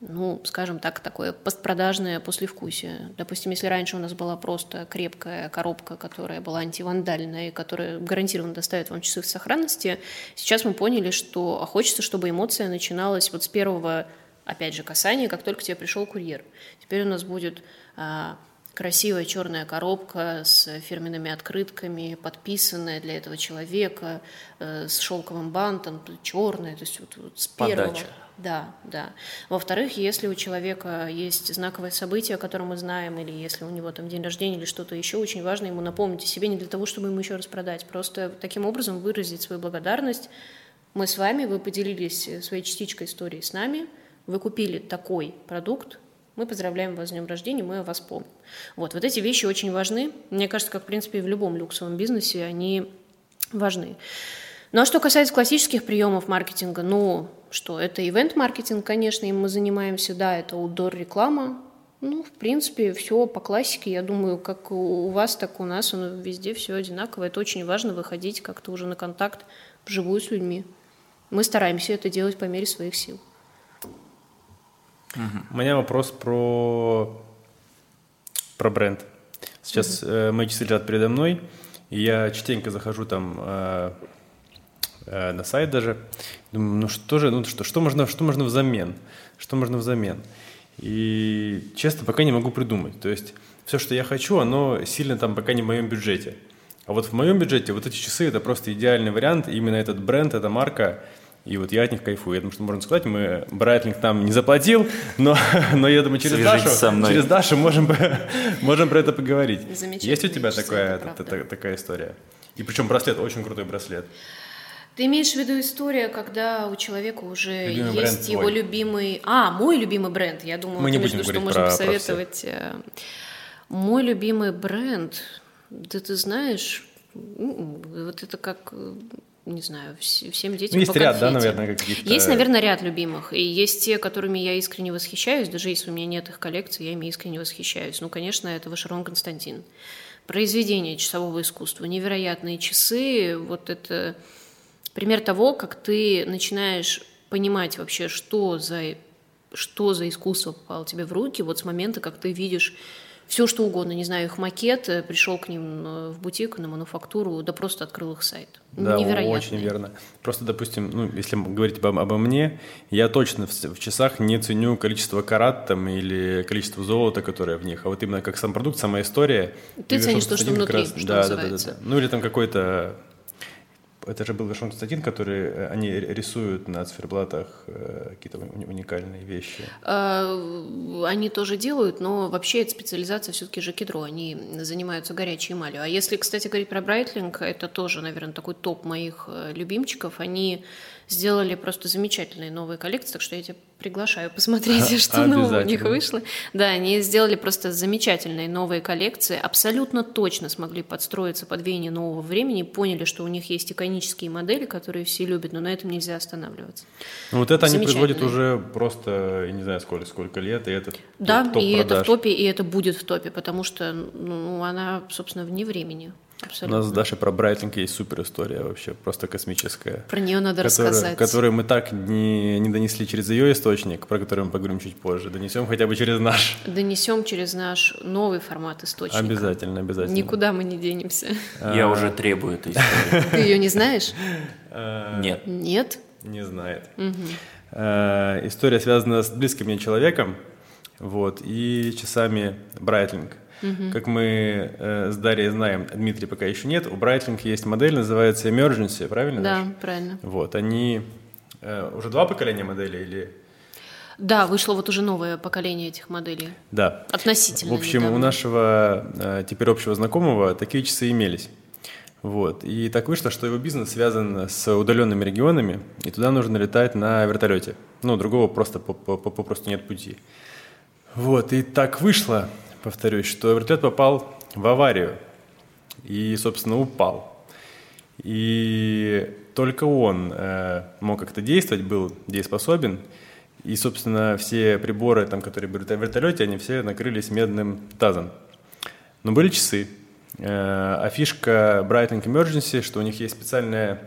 ну, скажем так, такое постпродажное послевкусие. Допустим, если раньше у нас была просто крепкая коробка, которая была антивандальная и которая гарантированно доставит вам часы в сохранности, сейчас мы поняли, что а хочется, чтобы эмоция начиналась вот с первого опять же, касание, как только тебе пришел курьер. Теперь у нас будет а, красивая черная коробка с фирменными открытками, подписанная для этого человека, э, с шелковым бантом, черная, то есть вот, вот с первого. Подача. Да, да. Во-вторых, если у человека есть знаковое событие, о котором мы знаем, или если у него там день рождения или что-то еще, очень важно ему напомнить о себе не для того, чтобы ему еще раз продать, просто таким образом выразить свою благодарность. Мы с вами, вы поделились своей частичкой истории с нами – вы купили такой продукт, мы поздравляем вас с днем рождения, мы о вас помним. Вот, вот эти вещи очень важны. Мне кажется, как, в принципе, и в любом люксовом бизнесе они важны. Ну а что касается классических приемов маркетинга, ну что, это ивент-маркетинг, конечно, им мы занимаемся, да, это аутдор-реклама, ну, в принципе, все по классике. Я думаю, как у вас, так и у нас, оно везде все одинаково. Это очень важно выходить как-то уже на контакт вживую с людьми. Мы стараемся это делать по мере своих сил. Угу. У меня вопрос про, про бренд. Сейчас угу. э, мои часы лежат передо мной, и я частенько захожу там э, э, на сайт даже, думаю, ну что же, ну что, что можно, что можно взамен, что можно взамен. И честно, пока не могу придумать. То есть все, что я хочу, оно сильно там пока не в моем бюджете. А вот в моем бюджете вот эти часы это просто идеальный вариант. Именно этот бренд, эта марка, и вот я от них кайфую. Я думаю, что можно сказать, мы Брайтлинг там не заплатил, но, но я думаю, через Дашу, через Дашу можем, можем про это поговорить. Есть у тебя такая, такая история? И причем браслет, очень крутой браслет. Ты имеешь в виду история, когда у человека уже любимый есть его твой. любимый... А, мой любимый бренд. Я думаю, Мы не будем что можно про, посоветовать. Про э, мой любимый бренд, да ты знаешь, вот это как не знаю, всем детям ну, есть ряд, да, наверное, каких-то... Есть, наверное, ряд любимых. И есть те, которыми я искренне восхищаюсь, даже если у меня нет их коллекции, я ими искренне восхищаюсь. Ну, конечно, это Вашерон Константин. Произведение часового искусства, невероятные часы, вот это пример того, как ты начинаешь понимать вообще, что за, что за искусство попало тебе в руки, вот с момента, как ты видишь все что угодно, не знаю, их макет, э, пришел к ним э, в бутик, на мануфактуру, да просто открыл их сайт. Да, Невероятно. очень верно. Просто, допустим, ну, если говорить обо, обо мне, я точно в, в часах не ценю количество карат там или количество золота, которое в них, а вот именно как сам продукт, сама история. Ты ценишь то, что внутри, раз, что да, называется. Да, да, да. Ну или там какой-то это же был Вершон Константин, который э, они рисуют на циферблатах э, какие-то уникальные вещи. А, они тоже делают, но вообще это специализация все-таки же кедро. Они занимаются горячей эмалью. А если, кстати, говорить про Брайтлинг, это тоже, наверное, такой топ моих э, любимчиков. Они сделали просто замечательные новые коллекции, так что я тебе приглашаю посмотреть, что нового у них вышло. Да, они сделали просто замечательные новые коллекции, абсолютно точно смогли подстроиться под веяние нового времени, поняли, что у них есть иконические модели, которые все любят, но на этом нельзя останавливаться. Ну, вот это они производят уже просто, я не знаю, сколько, сколько лет, и это Да, топ и это в продаж. топе, и это будет в топе, потому что ну, она, собственно, вне времени. У Абсолютно. нас с Дашей про Брайтлинг есть супер история вообще, просто космическая. Про нее надо которую, рассказать. которую мы так не, не донесли через ее источник, про который мы поговорим чуть позже. Донесем хотя бы через наш. Донесем через наш новый формат источника. Обязательно, обязательно. Никуда мы не денемся. Я уже требую этой истории. Ты ее не знаешь? Э, Нет. Нет? Не знает. Э, История связана с близким мне человеком, вот, и часами Брайтлинг. Как мы э, с Дарьей знаем, Дмитрий пока еще нет, у Брайтлинг есть модель, называется Emergency, правильно? Да, Даша? правильно. Вот, они э, уже два поколения моделей или... Да, вышло вот уже новое поколение этих моделей. Да. Относительно В общем, у недавно. нашего э, теперь общего знакомого такие часы имелись. Вот. И так вышло, что его бизнес связан с удаленными регионами, и туда нужно летать на вертолете. Ну, другого просто по- по- по- попросту нет пути. Вот. И так вышло, повторюсь, что вертолет попал в аварию и, собственно, упал. И только он э, мог как-то действовать, был дееспособен. И, собственно, все приборы, там, которые были в вертолете, они все накрылись медным тазом. Но были часы. Э, а фишка Brighton Emergency, что у них есть специальная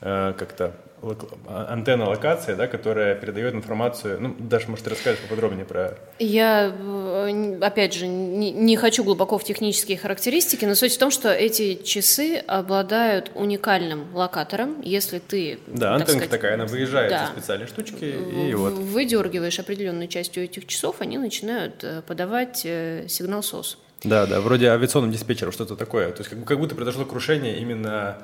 как-то лок- а- антенна локация, да, которая передает информацию. Ну, Даша, может, ты расскажешь поподробнее про... Я, э, опять же, не, не хочу глубоко в технические характеристики, но суть в том, что эти часы обладают уникальным локатором. Если ты, Да, так антенка сказать, такая, она выезжает да, из специальной штучки, и вот. выдергиваешь определенную частью этих часов, они начинают э, подавать э, сигнал СОС. Да, да, вроде авиационного диспетчера, что-то такое. То есть как, как будто произошло крушение именно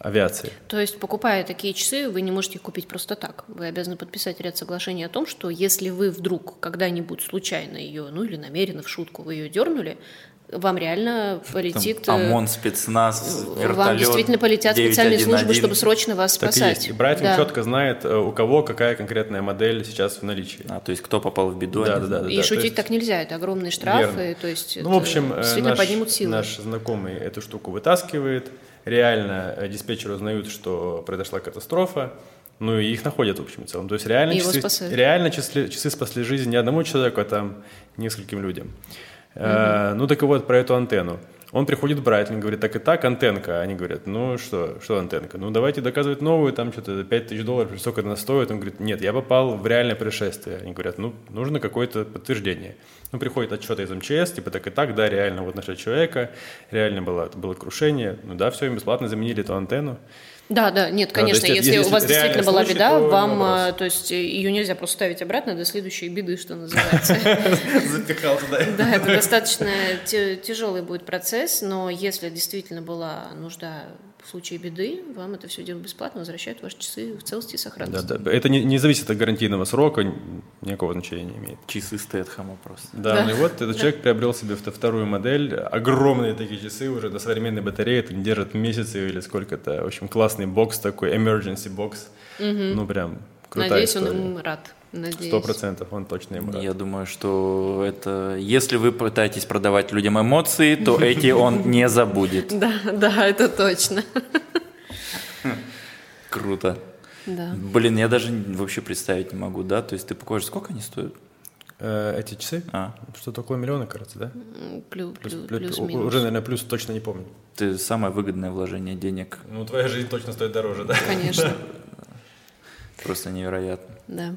авиации. То есть, покупая такие часы, вы не можете их купить просто так. Вы обязаны подписать ряд соглашений о том, что если вы вдруг когда-нибудь случайно ее, ну или намеренно в шутку вы ее дернули, вам реально Там полетит... э, ОМОН, спецназ, вертолет. Вам действительно полетят специальные 911. службы, чтобы срочно вас Так спасать. есть. И Брайтон Да. четко знает, э, у кого какая конкретная модель сейчас в наличии. А, то есть кто попал в беду? Да, они да, да, И то шутить есть- так нельзя, это огромные штрафы, Верно. то есть Ну, в общем, э, действительно наш, поднимут силы. наш знакомый эту штуку вытаскивает. Реально э, диспетчеры узнают, что произошла катастрофа. Ну и их находят, в общем и целом. То есть реально, И часы, реально часы, часы спасли жизнь не одному человеку, а там нескольким людям. Э, ну так и вот про эту антенну. Он приходит в Брайтлин, говорит, так и так, антенка. Они говорят, ну что, что антенка? Ну давайте доказывать новую, там что-то 5 тысяч долларов, сколько она стоит. Он говорит, нет, я попал в реальное происшествие. Они говорят, ну нужно какое-то подтверждение. Ну приходит отчет из МЧС, типа так и так, да, реально вот нашли человека, реально было, было крушение. Ну да, все, им бесплатно заменили эту антенну. Да, да, нет, конечно, есть, если, если у вас действительно была случай, беда, то вам, вопрос. а, то есть э, ее нельзя просто ставить обратно до следующей беды, что называется. Запихал туда. Да, это достаточно тяжелый будет процесс, но если действительно была нужда в случае беды, вам это все дело бесплатно, возвращают ваши часы в целости и Да, сохранности. да. Это не, не зависит от гарантийного срока, никакого значения не имеет. Часы Стэтхэма просто. Да, Да. ну и вот этот человек приобрел себе вто- вторую модель, огромные такие часы уже на современной батарее, это не держит месяцы или сколько-то, в общем, классный бокс такой, emergency бокс, ну прям крутая Надеюсь, он история. им рад. Надеюсь. Сто процентов, он точно ему рад. Я думаю, что это... Если вы пытаетесь продавать людям эмоции, то эти он не забудет. Да, да, это точно. Круто. Да. Блин, я даже вообще представить не могу, да? То есть ты покажешь, сколько они стоят? Э, эти часы? А, Что-то около миллиона, кажется, да? Плюс- плю- плюс- Плюс-минус. уже, наверное, плюс точно не помню. ты самое выгодное вложение денег. Ну, твоя жизнь точно стоит дороже, да? Конечно, Просто невероятно. да.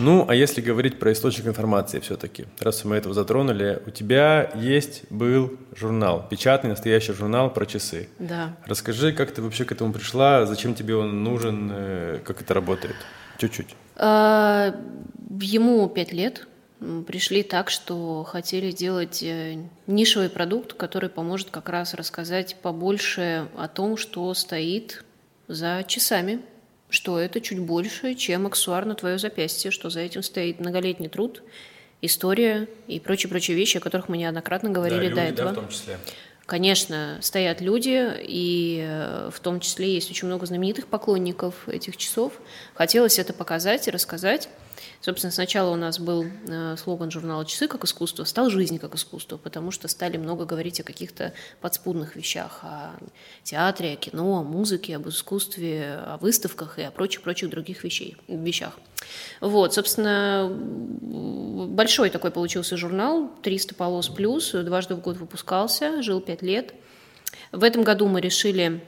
Ну, а если говорить про источник информации все-таки, раз мы этого затронули, у тебя есть, был журнал, печатный настоящий журнал про часы. Да. Расскажи, как ты вообще к этому пришла, зачем тебе он нужен, э, как это работает? Чуть-чуть. А, Ему пять лет. Пришли так, что хотели сделать э, нишевый продукт, который поможет как раз рассказать побольше о том, что стоит за часами, что это чуть больше, чем аксессуар на твое запястье, что за этим стоит многолетний труд, история и прочие-прочие вещи, о которых мы неоднократно говорили до этого. том числе. Конечно, стоят люди, и э, в том числе есть очень много знаменитых поклонников этих часов. Хотелось это показать и рассказать. Собственно, сначала у нас был э, слоган журнала «Часы как искусство», стал «Жизнь как искусство», потому что стали много говорить о каких-то подспудных вещах, о театре, о кино, о музыке, об искусстве, о выставках и о прочих-прочих других вещей, вещах. Вот, собственно, большой такой получился журнал, 300 полос плюс, дважды в год выпускался, жил 5 лет. В этом году мы решили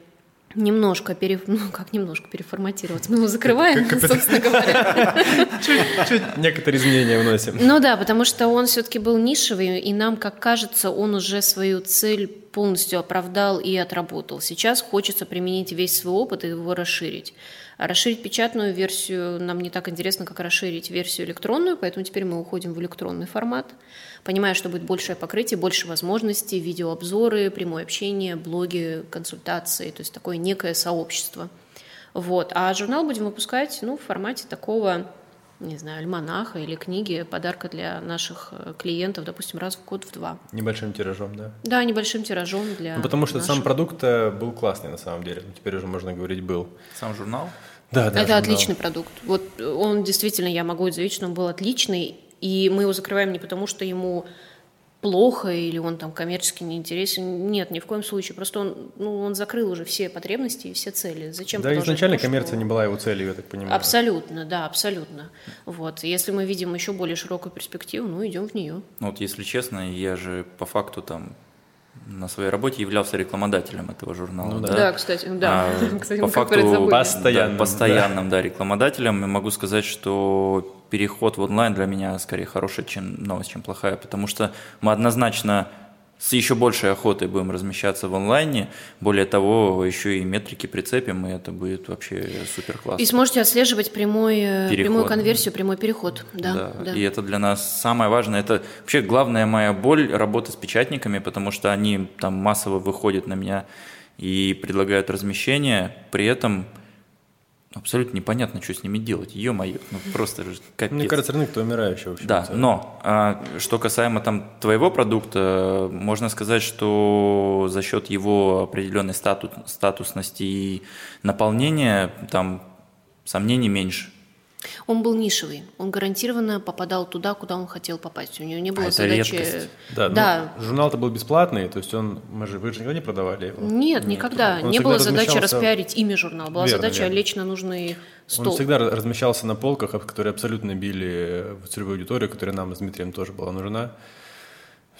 немножко, пере... ну как немножко переформатироваться, мы его закрываем, собственно говоря. Чуть-чуть некоторые изменения вносим. Ну да, потому что он все-таки был нишевый, и нам, как кажется, он уже свою цель полностью оправдал и отработал. Сейчас хочется применить весь свой опыт и его расширить. А расширить печатную версию нам не так интересно, как расширить версию электронную, поэтому теперь мы уходим в электронный формат, понимая, что будет большее покрытие, больше возможностей, видеообзоры, прямое общение, блоги, консультации, то есть такое некое сообщество. Вот. А журнал будем выпускать ну, в формате такого не знаю, альманаха или книги, подарка для наших э, клиентов, допустим, раз в год в два. Небольшим тиражом, да? Да, небольшим тиражом для Ну, потому что наших... сам продукт э, был классный на самом деле. Ну, теперь уже можно говорить был. Сам журнал? Да, да. Это журнал. отличный продукт. Вот он действительно, я могу заявить, что он был отличный, и мы его закрываем не потому, что ему плохо или он там коммерчески не интересен. Нет, ни в коем случае. Просто он, ну, он закрыл уже все потребности и все цели. Зачем Да, изначально то, коммерция что... не была его целью, я так понимаю. Абсолютно, да, абсолютно. Вот. Если мы видим еще более широкую перспективу, ну, идем в нее. Ну, вот если честно, я же по факту там на своей работе являлся рекламодателем этого журнала. Ну, да. да, кстати, да. А, кстати, по факту постоянным, да, постоянным да. Да, рекламодателем. И могу сказать, что переход в онлайн для меня скорее хорошая чем новость, чем плохая, потому что мы однозначно с еще большей охотой будем размещаться в онлайне. Более того, еще и метрики прицепим, и это будет вообще супер классно. И сможете отслеживать прямой, э, прямую конверсию, прямой переход. Да, да. да. И это для нас самое важное. Это вообще главная моя боль работы с печатниками, потому что они там массово выходят на меня и предлагают размещение, при этом абсолютно непонятно, что с ними делать. Ё-моё, ну просто же капец. Мне кажется, рынок-то умирающий вообще. Да, но а, что касаемо там твоего продукта, можно сказать, что за счет его определенной статус, статусности и наполнения там сомнений меньше. Он был нишевый, он гарантированно попадал туда, куда он хотел попасть. У него не было а задачи. Редкость. Да, да. Ну, журнал-то был бесплатный, то есть он, мы же, вы же никогда не продавали его? Нет, Нет никогда. Он не было задачи распиарить имя журнала, была верно, задача верно. лечь на нужный стол. Он всегда размещался на полках, которые абсолютно били в целевую аудиторию, которая нам с Дмитрием тоже была нужна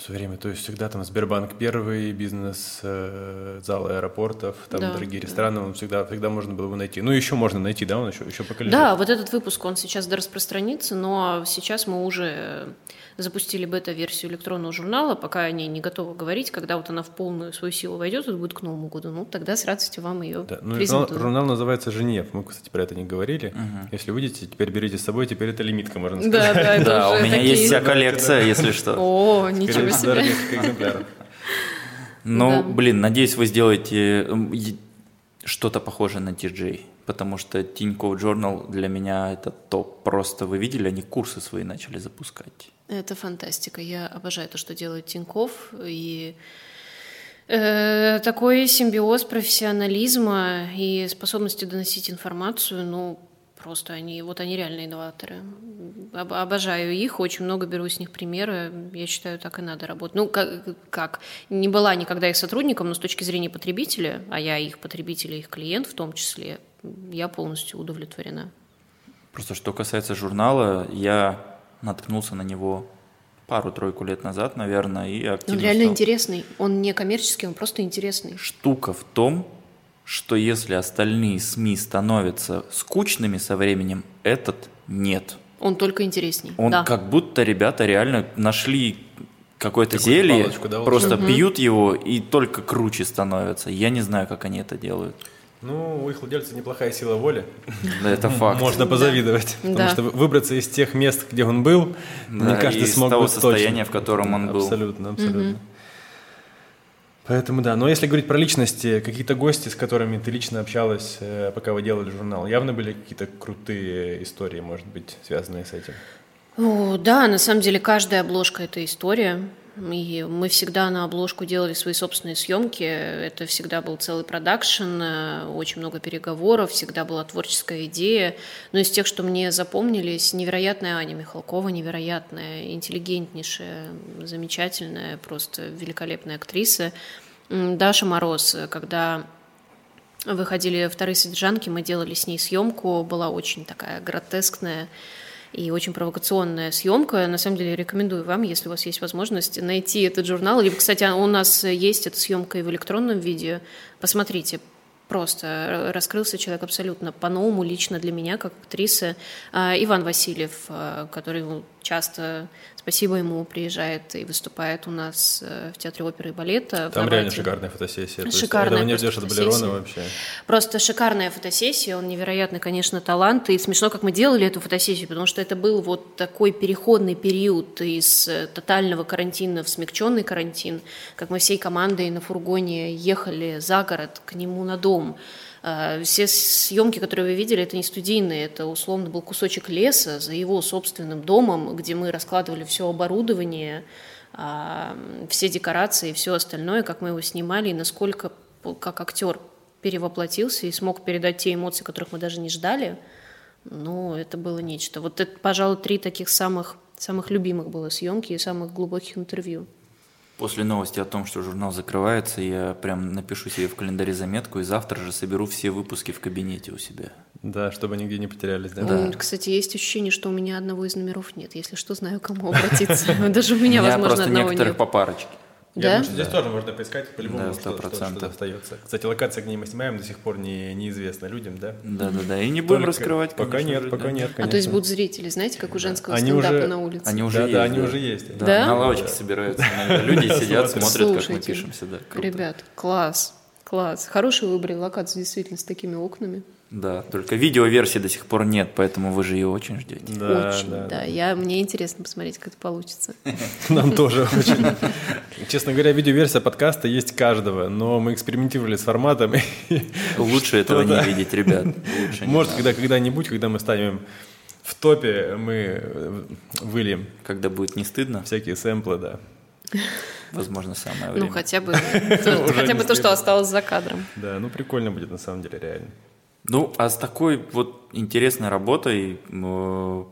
все время. То есть всегда там Сбербанк первый, бизнес, э, залы аэропортов, там да, дорогие да. рестораны, он всегда, всегда можно было его найти. Ну, еще можно найти, да, он еще, еще пока лежит. Да, вот этот выпуск, он сейчас распространится, но сейчас мы уже запустили бета-версию электронного журнала, пока они не готовы говорить, когда вот она в полную свою силу войдет, это будет к Новому году, ну, тогда с радостью вам ее да. ну, журнал, журнал называется «Женев», мы, кстати, про это не говорили. Угу. Если выйдете, теперь берите с собой, теперь это лимитка, можно сказать. Да, да, да у меня есть вся коллекция, если что. О, ничего себе. Ну, блин, надеюсь, вы сделаете что-то похожее на TJ, потому что Тинькофф Journal для меня это топ. Просто вы видели, они курсы свои начали запускать. Это фантастика. Я обожаю то, что делает Тинькофф. И э, такой симбиоз профессионализма и способности доносить информацию, ну, просто они, вот они реальные инноваторы. Обожаю их, очень много беру с них примеры. Я считаю, так и надо работать. Ну, как, как? Не была никогда их сотрудником, но с точки зрения потребителя, а я их потребитель, их клиент в том числе, я полностью удовлетворена. Просто что касается журнала, я наткнулся на него пару-тройку лет назад, наверное, и активно Он реально стал. интересный. Он не коммерческий, он просто интересный. Штука в том, что если остальные СМИ становятся скучными со временем, этот нет. Он только интересней. Он да. как будто ребята реально нашли какое-то зелье, палочку, да, просто угу. пьют его и только круче становятся. Я не знаю, как они это делают. Ну, у их владельца неплохая сила воли. Да, это факт. Можно позавидовать. Да. Потому что выбраться из тех мест, где он был, да, не каждый смог из того состояния, в котором он был. Абсолютно, абсолютно. Угу. Поэтому да, но если говорить про личности, какие-то гости, с которыми ты лично общалась, э, пока вы делали журнал, явно были какие-то крутые истории, может быть, связанные с этим? О, да, на самом деле каждая обложка – это история. И мы всегда на обложку делали свои собственные съемки. Это всегда был целый продакшн, э, очень много переговоров, всегда была творческая идея. Но из тех, что мне запомнились, невероятная Аня Михалкова, невероятная, интеллигентнейшая, замечательная, просто великолепная актриса. Даша Мороз, когда выходили вторые содержанки, мы делали с ней съемку, была очень такая гротескная, и очень провокационная съемка. На самом деле рекомендую вам, если у вас есть возможность, найти этот журнал. Либо, кстати, у нас есть эта съемка и в электронном виде. Посмотрите, просто раскрылся человек абсолютно по-новому лично для меня, как актрисы. А, Иван Васильев, а, который часто Спасибо ему, приезжает и выступает у нас э, в Театре оперы и балета. Там реально шикарная фотосессия. Шикарная этого не ждешь от Балерона вообще. Просто шикарная фотосессия, он невероятный, конечно, талант. И смешно, как мы делали эту фотосессию, потому что это был вот такой переходный период из э, тотального карантина в смягченный карантин, как мы всей командой на фургоне ехали за город к нему на дом. А, все съемки, которые вы видели, это не студийные, это условно был кусочек леса за его собственным домом, где мы раскладывали все оборудование, а, все декорации и все остальное, как мы его снимали, и насколько как актер перевоплотился и смог передать те эмоции, которых мы даже не ждали, ну, это было нечто. Вот это, пожалуй, три таких самых, самых любимых было съемки и самых глубоких интервью. После новости о том, что журнал закрывается, я прям напишу себе в календаре заметку и завтра же соберу все выпуски в кабинете у себя. Да, чтобы нигде не потерялись, да? да. Кстати, есть ощущение, что у меня одного из номеров нет. Если что, знаю, кому обратиться. Даже у меня, возможно, одного нет. некоторых по парочке. Я да? думаю, что здесь тоже можно поискать по-любому, да, что, что, что остается. Кстати, локация, где мы снимаем, до сих пор не, неизвестна людям, да? Да, да, да. И не будем Только... раскрывать. Пока конечно, нет, пока да. нет. Конечно. А то есть будут зрители, знаете, как у женского они стендапа уже, на улице. Они уже да, есть. Да, они уже есть. Да, да? на лавочке собираются. Люди сидят, смотрят, как мы пишемся. Ребят, класс, класс. Хороший выбор локации действительно с такими окнами. Да, только видеоверсии до сих пор нет, поэтому вы же ее очень ждете. Да, очень, да. да. Я, мне интересно посмотреть, как это получится. Нам тоже очень. Честно говоря, видеоверсия подкаста есть каждого, но мы экспериментировали с форматом. Лучше этого не видеть, ребят. Может, когда когда-нибудь, когда мы станем в топе, мы выльем. Когда будет не стыдно? Всякие сэмплы, да. Возможно, самое ну, время. Ну, хотя бы, хотя бы то, что осталось за кадром. Да, ну прикольно будет на самом деле, реально. Ну, а с такой вот интересной работой э,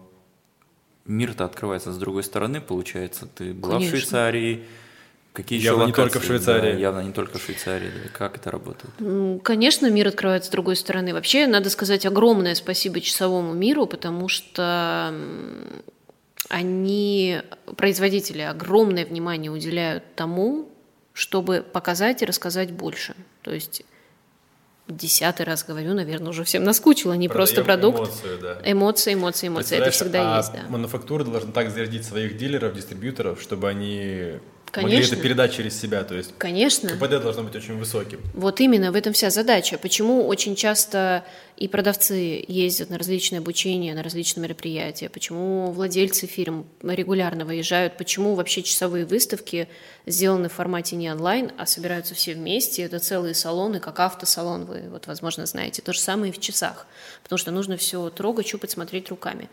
мир-то открывается с другой стороны, получается. Ты была Конечно. в Швейцарии, Какие явно еще не только в Швейцарии. Да, явно не только в Швейцарии. Да. Как это работает? Конечно, мир открывается с другой стороны. Вообще, надо сказать огромное спасибо часовому миру, потому что они, производители, огромное внимание уделяют тому, чтобы показать и рассказать больше. То есть десятый раз говорю, наверное, уже всем наскучило, не Продаем просто продукт. Эмоцию, да. Эмоции, эмоции, эмоции. Это всегда а есть, да. Мануфактура должна так зарядить своих дилеров, дистрибьюторов, чтобы они Конечно. могли это передать через себя. То есть Конечно. КПД должно быть очень высоким. Вот именно в этом вся задача. Почему очень часто и продавцы ездят на различные обучения, на различные мероприятия, почему владельцы фирм регулярно выезжают, почему вообще часовые выставки сделаны в формате не онлайн, а собираются все вместе. Это целые салоны, как автосалон, вы вот, возможно, знаете. То же самое и в часах, потому что нужно все трогать, чупать, смотреть руками.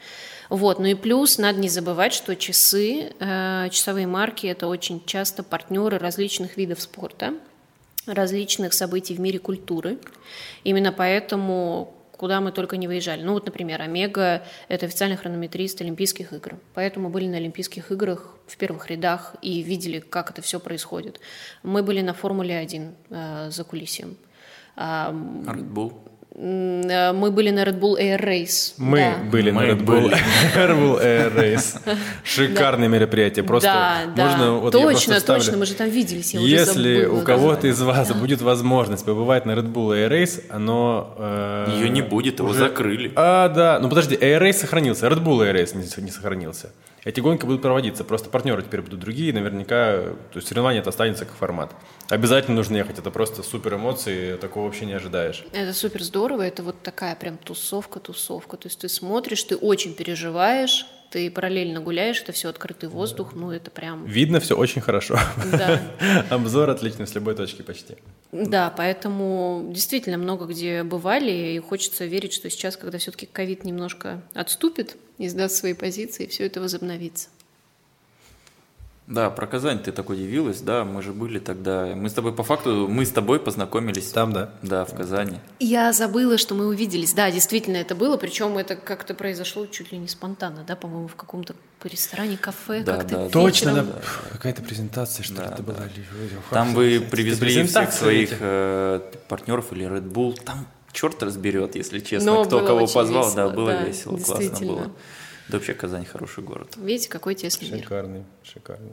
Вот. Ну и плюс надо не забывать, что часы, э, часовые марки – это очень часто партнеры различных видов спорта, различных событий в мире культуры. Именно поэтому куда мы только не выезжали. Ну вот, например, Омега – это официальный хронометрист Олимпийских игр. Поэтому были на Олимпийских играх в первых рядах и видели, как это все происходит. Мы были на Формуле-1 э, за кулисием. Э, мы были на Red Bull Air Race. Мы да. были Мы на Red Bull, Red Bull Air Race. Шикарное мероприятие. Просто да, можно, да. Вот точно, я точно, мы же там виделись. Я Если у кого-то из вас да. будет возможность побывать на Red Bull Air Race, оно... Э, Ее не будет, уже... его закрыли. А, да. Ну подожди, Air Race сохранился, Red Bull Air Race не, не сохранился. Эти гонки будут проводиться, просто партнеры теперь будут другие, наверняка, то есть соревнование это останется как формат. Обязательно нужно ехать, это просто супер эмоции, такого вообще не ожидаешь. Это супер здорово, это вот такая прям тусовка, тусовка, то есть ты смотришь, ты очень переживаешь, ты параллельно гуляешь, это все открытый воздух, ну это прям... Видно все очень хорошо. Да. Обзор отличный с любой точки почти. Да, поэтому действительно много где бывали, и хочется верить, что сейчас, когда все-таки ковид немножко отступит и сдаст свои позиции, все это возобновится. Да, про Казань ты так удивилась, да, мы же были тогда, мы с тобой по факту, мы с тобой познакомились. Там, да? Да, в Казани. Я забыла, что мы увиделись. Да, действительно это было, причем это как-то произошло чуть ли не спонтанно, да, по-моему, в каком-то ресторане, кафе, Да, как-то да, Точно, вечером. да. какая-то презентация, что ли, Да, это да. была. Там вы привезли всех своих э, партнеров или Red Bull. Там черт разберет, если честно, Но кто кого позвал. весело, да, было да, весело, классно было. Да вообще Казань хороший город. Видите, какой тесный мир. Шикарный, шикарный.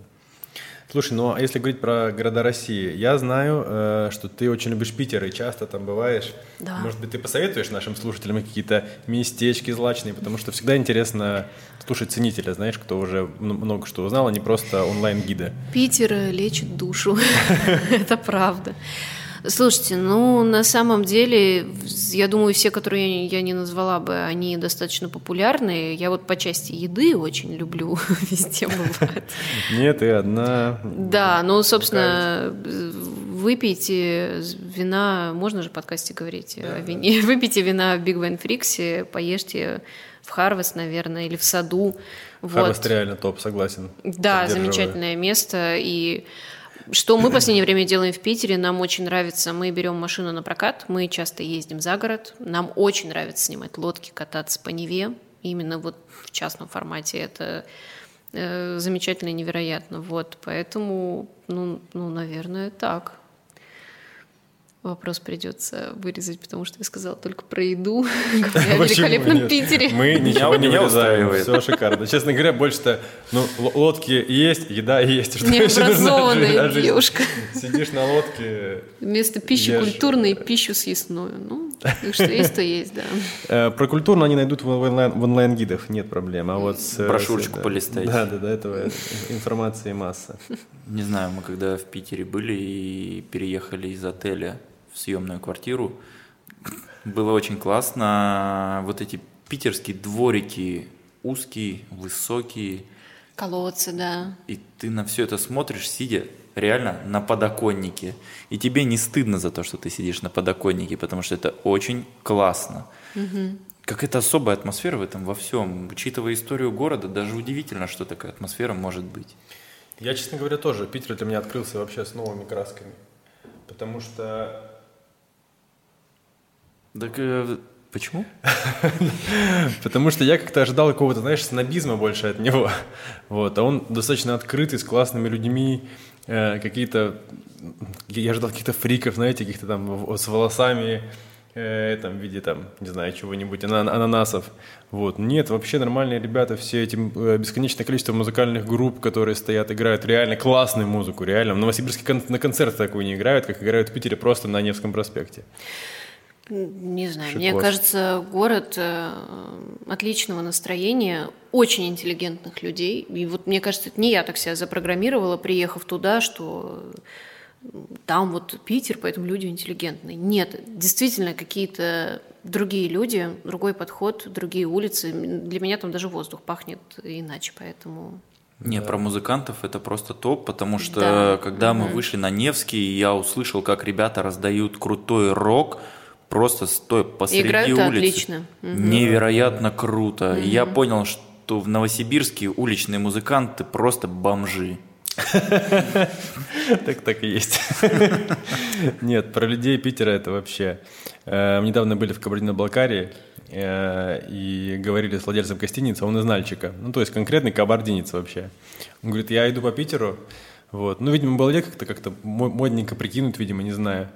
Слушай, ну а если говорить про города России, я знаю, э, что ты очень любишь Питер и часто там бываешь. Да. Может быть, ты посоветуешь нашим слушателям какие-то местечки злачные, потому что всегда интересно слушать ценителя, знаешь, кто уже много что узнал, а не просто онлайн-гида. Питер лечит душу. Это правда. Слушайте, ну, на самом деле, я думаю, все, которые я не назвала бы, они достаточно популярные. Я вот по части еды очень люблю, везде бывает. Нет, ты одна. Да, ну, собственно, выпейте вина, можно же в подкасте говорить о вине, выпейте вина в Big Wine Frix, поешьте в Харвест, наверное, или в саду. Харвест Вот. реально топ, согласен. Да, замечательное место. И что мы в последнее время делаем в Питере, нам очень нравится. Мы берем машину на прокат, мы часто ездим за город. Нам очень нравится снимать лодки, кататься по Неве. Именно вот в частном формате это э, замечательно и невероятно. Вот, поэтому, ну, ну, наверное, так. Вопрос придется вырезать, потому что я сказала только про еду, Почему великолепном? Питере. Мы ничего не вырезаем, устраивает. все шикарно. Честно говоря, больше-то, ну, лодки есть, еда есть. Что Необразованная девушка. Сидишь на лодке. Вместо пищи культурной пищу съестную. Ну, что есть, то есть, да. Э, Про культурно они найдут в онлайн- в онлайн-гидах, нет проблем. А вот с, Брошюрочку с- да. Да, да, да, этого информации масса. Не знаю, мы когда в Питере были и переехали из отеля в съемную квартиру, было очень классно. Вот эти питерские дворики узкие, высокие, Колодцы, да. и ты на все это смотришь, сидя реально на подоконнике. И тебе не стыдно за то, что ты сидишь на подоконнике, потому что это очень классно. Какая-то особая атмосфера в этом во всем. Учитывая историю города, даже удивительно, что такая атмосфера может быть. Я, честно говоря, тоже. Питер для меня открылся вообще с новыми красками. Потому что Так э, почему? Потому что я как-то ожидал какого-то, знаешь, снобизма больше от него. Вот. А он достаточно открытый, с классными людьми, э, какие-то... Я ожидал каких-то фриков, знаете, каких-то там с волосами, э, там, в виде, там, не знаю, чего-нибудь, ана- ананасов. Вот. Нет, вообще нормальные ребята, все эти э, бесконечное количество музыкальных групп, которые стоят, играют реально классную музыку, реально. В Новосибирске кон- на концерт такую не играют, как играют в Питере просто на Невском проспекте. Не знаю, Шикос. мне кажется, город э, отличного настроения, очень интеллигентных людей. И вот мне кажется, это не я так себя запрограммировала, приехав туда, что там вот Питер, поэтому люди интеллигентные. Нет, действительно какие-то другие люди, другой подход, другие улицы. Для меня там даже воздух пахнет иначе, поэтому... Не, про музыкантов это просто топ, потому что Да. когда мы вышли на Невский, я услышал, как ребята раздают крутой рок, просто стоя посреди Играют улицы. отлично. Невероятно круто. И я понял, что в Новосибирске уличные музыканты просто бомжи. Так так и есть. Нет, про людей Питера это вообще. Э, Мы недавно были в Кабардино-Балкарии э, и говорили с владельцем гостиницы, он из Нальчика. Ну, то есть конкретный кабардинец вообще. Он говорит, я иду по Питеру, вот. Ну, видимо, было лет как-то как-то мо- модненько прикинуть, видимо, не знаю.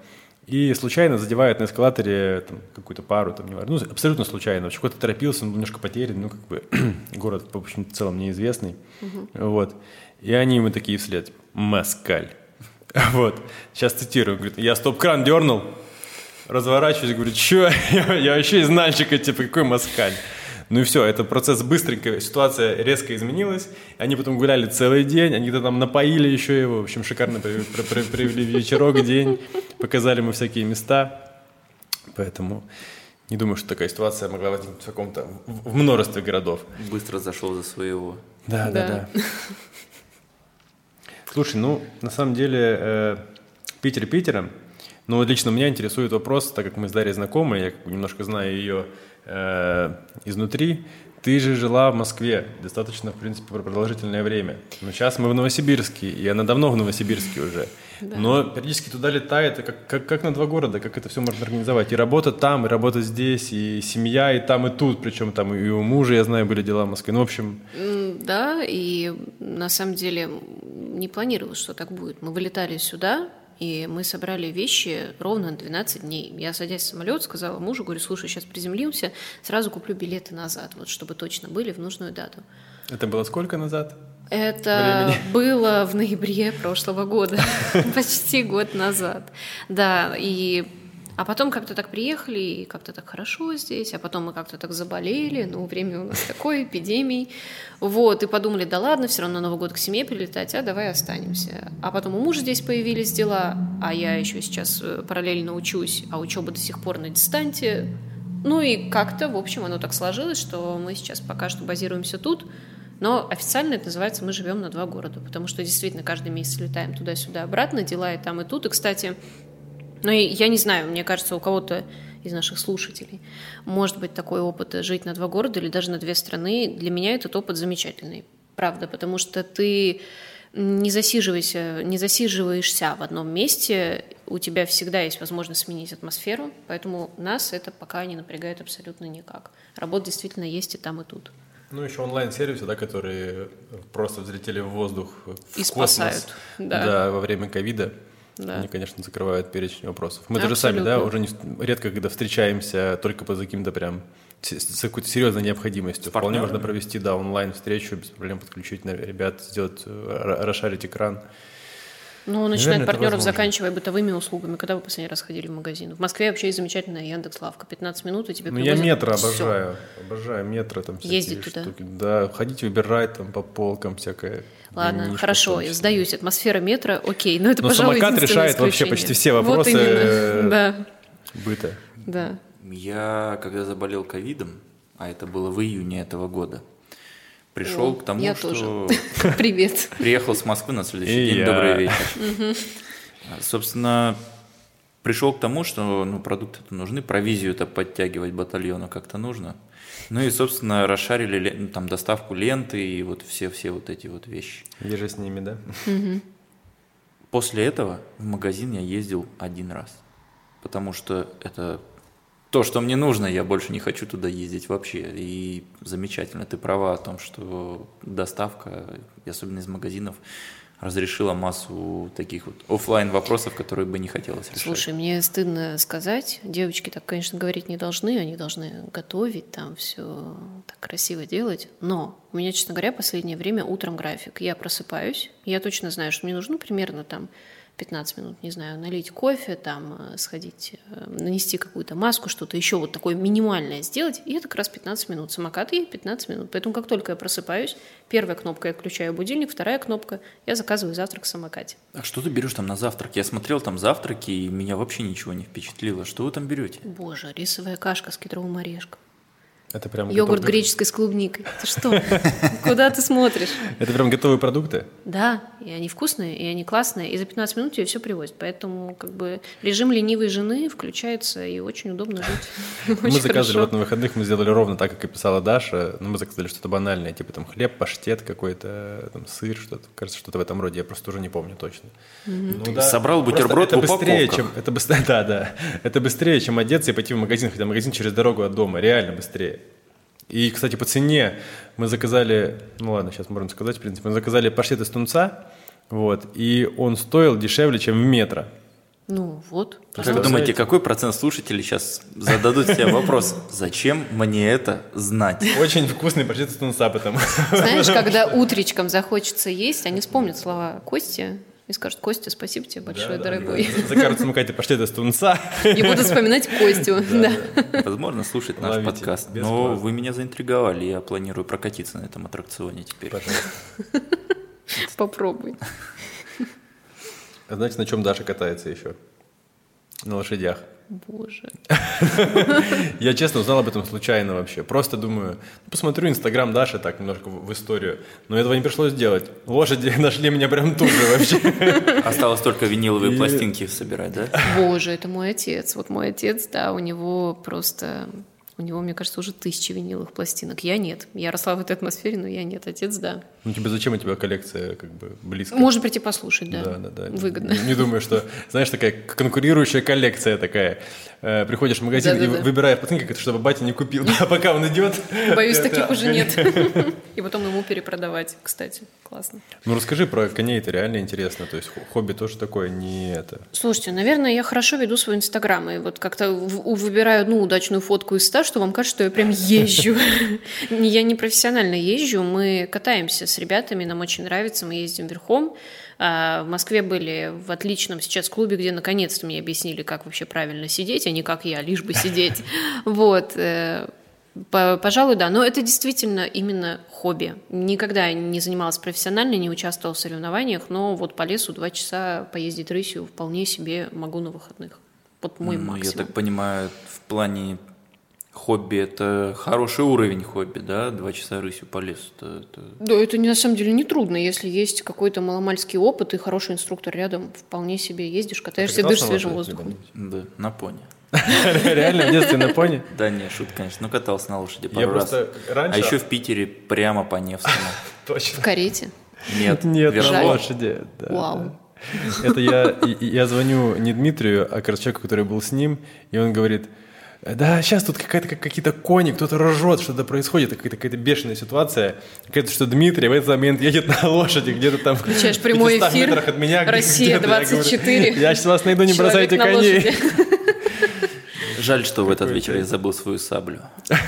И случайно задевает на эскалаторе там, какую-то пару, там, не важно, ну, абсолютно случайно. Вообще кто-то торопился, он немножко потерян, ну, как бы город, в общем, в целом неизвестный. Вот. И они ему такие вслед, «Москаль». Вот. Сейчас цитирую. Говорит, я стоп-кран дернул, разворачиваюсь, говорю, что? Я, я вообще из Нальчика, типа, какой москаль? Ну и все, это процесс быстренько, ситуация резко изменилась. Они потом гуляли целый день, они то там напоили еще его. В общем, шикарно провели вечерок, день, показали ему всякие места. Поэтому не думаю, что такая ситуация могла возникнуть в каком-то, в множестве городов. Быстро зашел за своего. Да, да, Да. Слушай, ну, на самом деле, э, Питер Питером, но вот лично меня интересует вопрос, так как мы с Дарьей знакомы, я немножко знаю ее э, изнутри. Ты же жила в Москве достаточно, в принципе, продолжительное время. Но сейчас мы в Новосибирске, и она давно в Новосибирске уже. Да. Но периодически туда летает, как, как, как на два города, как это все можно организовать. И работа там, и работа здесь, и семья, и там, и тут. Причем там и у мужа, я знаю, были дела в Москве. Ну, в общем... Да, и на самом деле не планировалось, что так будет. Мы вылетали сюда, и мы собрали вещи ровно на 12 дней. Я, садясь в самолет, сказала мужу, говорю, слушай, сейчас приземлимся, сразу куплю билеты назад, вот чтобы точно были в нужную дату. Это было сколько назад? Это времени? было в ноябре прошлого года, почти год назад. Да, и а потом как-то так приехали, и как-то так хорошо здесь, а потом мы как-то так заболели, ну, время у нас такое, эпидемий. Вот, и подумали, да ладно, все равно Новый год к семье прилетать, а давай останемся. А потом у мужа здесь появились дела, а я еще сейчас э, параллельно учусь, а учеба до сих пор на дистанте. Ну и как-то, в общем, оно так сложилось, что мы сейчас пока что базируемся тут, но официально это называется «Мы живем на два города», потому что действительно каждый месяц летаем туда-сюда обратно, дела и там, и тут. И, кстати, но я не знаю, мне кажется, у кого-то из наших слушателей может быть такой опыт жить на два города или даже на две страны. Для меня этот опыт замечательный, правда, потому что ты не засиживайся, не засиживаешься в одном месте, у тебя всегда есть возможность сменить атмосферу, поэтому нас это пока не напрягает абсолютно никак. Работа действительно есть и там, и тут. Ну, еще онлайн-сервисы, да, которые просто взлетели в воздух, в и космос, спасают, да. да, во время ковида. Да. Они, конечно, закрывают перечень вопросов. Мы даже сами, да, уже не, редко, когда встречаемся только по каким-то прям с какой-то серьезной необходимостью. Вполне можно провести, да, онлайн-встречу, без проблем подключить ребят, сделать, расшарить экран. Ну, начиная от партнеров, заканчивая бытовыми услугами. Когда вы последний раз ходили в магазин? В Москве вообще есть замечательная Яндекс Лавка. 15 минут, и тебе Ну, я метро обожаю. Все. Обожаю метро. Там Ездить туда? Штуки. Да, ходить, выбирать там по полкам всякое. Ладно, хорошо, я сдаюсь. Атмосфера метро, окей. Но это, ну, пожалуй, самокат решает вообще почти все вопросы вот да. быта. Да. Я, когда заболел ковидом, а это было в июне этого года, пришел О, к тому, я что... Тоже. Привет. Приехал с Москвы на следующий И день. Я. Добрый вечер. Собственно, пришел к тому, что ну, продукты -то нужны, провизию-то подтягивать батальону как-то нужно. Ну и, собственно, расшарили там доставку ленты и вот все-все вот эти вот вещи. Еже с ними, да? После этого в магазин я ездил один раз, потому что это то, что мне нужно, я больше не хочу туда ездить вообще. И замечательно, ты права о том, что доставка, особенно из магазинов, разрешила массу таких вот офлайн вопросов, которые бы не хотелось решать. Слушай, мне стыдно сказать, девочки так, конечно, говорить не должны, они должны готовить, там все так красиво делать, но у меня, честно говоря, последнее время утром график. Я просыпаюсь, я точно знаю, что мне нужно примерно там 15 минут, не знаю, налить кофе, там, э, сходить, э, нанести какую-то маску, что-то еще вот такое минимальное сделать, и это как раз 15 минут. Самокат и 15 минут. Поэтому как только я просыпаюсь, первая кнопка я включаю будильник, вторая кнопка я заказываю завтрак в самокате. А что ты берешь там на завтрак? Я смотрел там завтраки, и меня вообще ничего не впечатлило. Что вы там берете? Боже, рисовая кашка с кедровым орешком. Это прям Йогурт готов... греческий с клубникой. Ты что? Куда ты смотришь? Это прям готовые продукты? Да, и они вкусные, и они классные, и за 15 минут тебе все привозят. Поэтому как бы режим ленивой жены включается, и очень удобно жить. Мы заказывали вот на выходных, мы сделали ровно так, как и писала Даша. Ну, мы заказали что-то банальное, типа там хлеб, паштет какой-то, там сыр, что-то. Кажется, что-то в этом роде. Я просто уже не помню точно. Ну, Собрал бутерброд это быстрее, чем это быстрее, да, да. Это быстрее, чем одеться и пойти в магазин, хотя магазин через дорогу от дома. Реально быстрее. И, кстати, по цене мы заказали, ну ладно, сейчас можно сказать, в принципе, мы заказали паштет из тунца, вот, и он стоил дешевле, чем в метро. Ну вот. Как вы думаете, какой процент слушателей сейчас зададут себе вопрос, зачем мне это знать? Очень вкусный паштет из тунца, потому Знаешь, когда утречком захочется есть, они вспомнят слова Кости, и скажут, Костя, спасибо тебе большое, да, дорогой. Да, Закажут самокате паштет из тунца. И буду вспоминать Костю. Да. Возможно, слушать наш подкаст. Но вы меня заинтриговали, я планирую прокатиться на этом аттракционе теперь. Попробуй. А знаете, на чем Даша катается еще? На лошадях. Боже. Я честно узнал об этом случайно вообще. Просто думаю, ну, посмотрю Инстаграм Даши так немножко в, в историю. Но этого не пришлось делать. Лошади нашли меня прям тут же вообще. Осталось только виниловые И... пластинки собирать, да? Боже, это мой отец. Вот мой отец, да, у него просто У него, мне кажется, уже тысячи виниловых пластинок. Я нет. Я росла в этой атмосфере, но я нет. Отец, да. Ну, тебе зачем у тебя коллекция как бы близко? Можно прийти послушать, да. Да, да, да. Выгодно. Не, не думаю, что, знаешь, такая конкурирующая коллекция такая. Э, приходишь в магазин и Да-да-да. выбираешь пластинки, чтобы батя не купил. А пока он идет... Боюсь, таких уже нет. И потом ему перепродавать, кстати. Классно. Ну, расскажи про коней, это реально интересно. То есть хо- хобби тоже такое, не это... Слушайте, наверное, я хорошо веду свой инстаграм. И вот как-то выбираю одну удачную фотку из ста, что вам кажется, что я прям езжу. Я не профессионально езжу. Мы катаемся с ребятами, нам очень нравится. Мы ездим верхом. А, В Москве были в отличном сейчас клубе, где наконец-то мне объяснили, как вообще правильно сидеть, а не как я, лишь бы сидеть. Вот. э, по- Пожалуй, да. Но это действительно именно хобби. Никогда не занималась профессионально, не участвовала в соревнованиях, но вот по лесу два часа поездить рысью вполне себе могу на выходных. Вот мой Ну, максимум. Я так понимаю, в плане хобби это хороший уровень хобби, да? Два часа рысью по лесу. Это, это- Да, это не- на самом деле не трудно, если есть какой-то маломальский опыт и хороший инструктор рядом, вполне себе ездишь, катаешься, дышишь свежим воздухом. Да, на пони. Реально в детстве на пони? Да не, шут, конечно. Ну, катался на лошади пару раз. А еще в Питере прямо по Невскому. Точно. В карете. Нет, Нет, на лошади. Вау. Это я, я звоню не Дмитрию, а короче, человеку, который был с ним, и он говорит, да, сейчас тут какая-то, как- какие-то кони, кто-то ржет, что-то происходит, какая-то, какая-то бешеная ситуация. Какая-то, что Дмитрий в этот момент едет на лошади, где-то там Включаешь прямой 500 эфир, метрах от меня. Россия, где-то. Я говорю, 24. Я сейчас вас найду, не Человек бросайте на коней. лошади. Жаль, что в этот вечер я забыл свою саблю.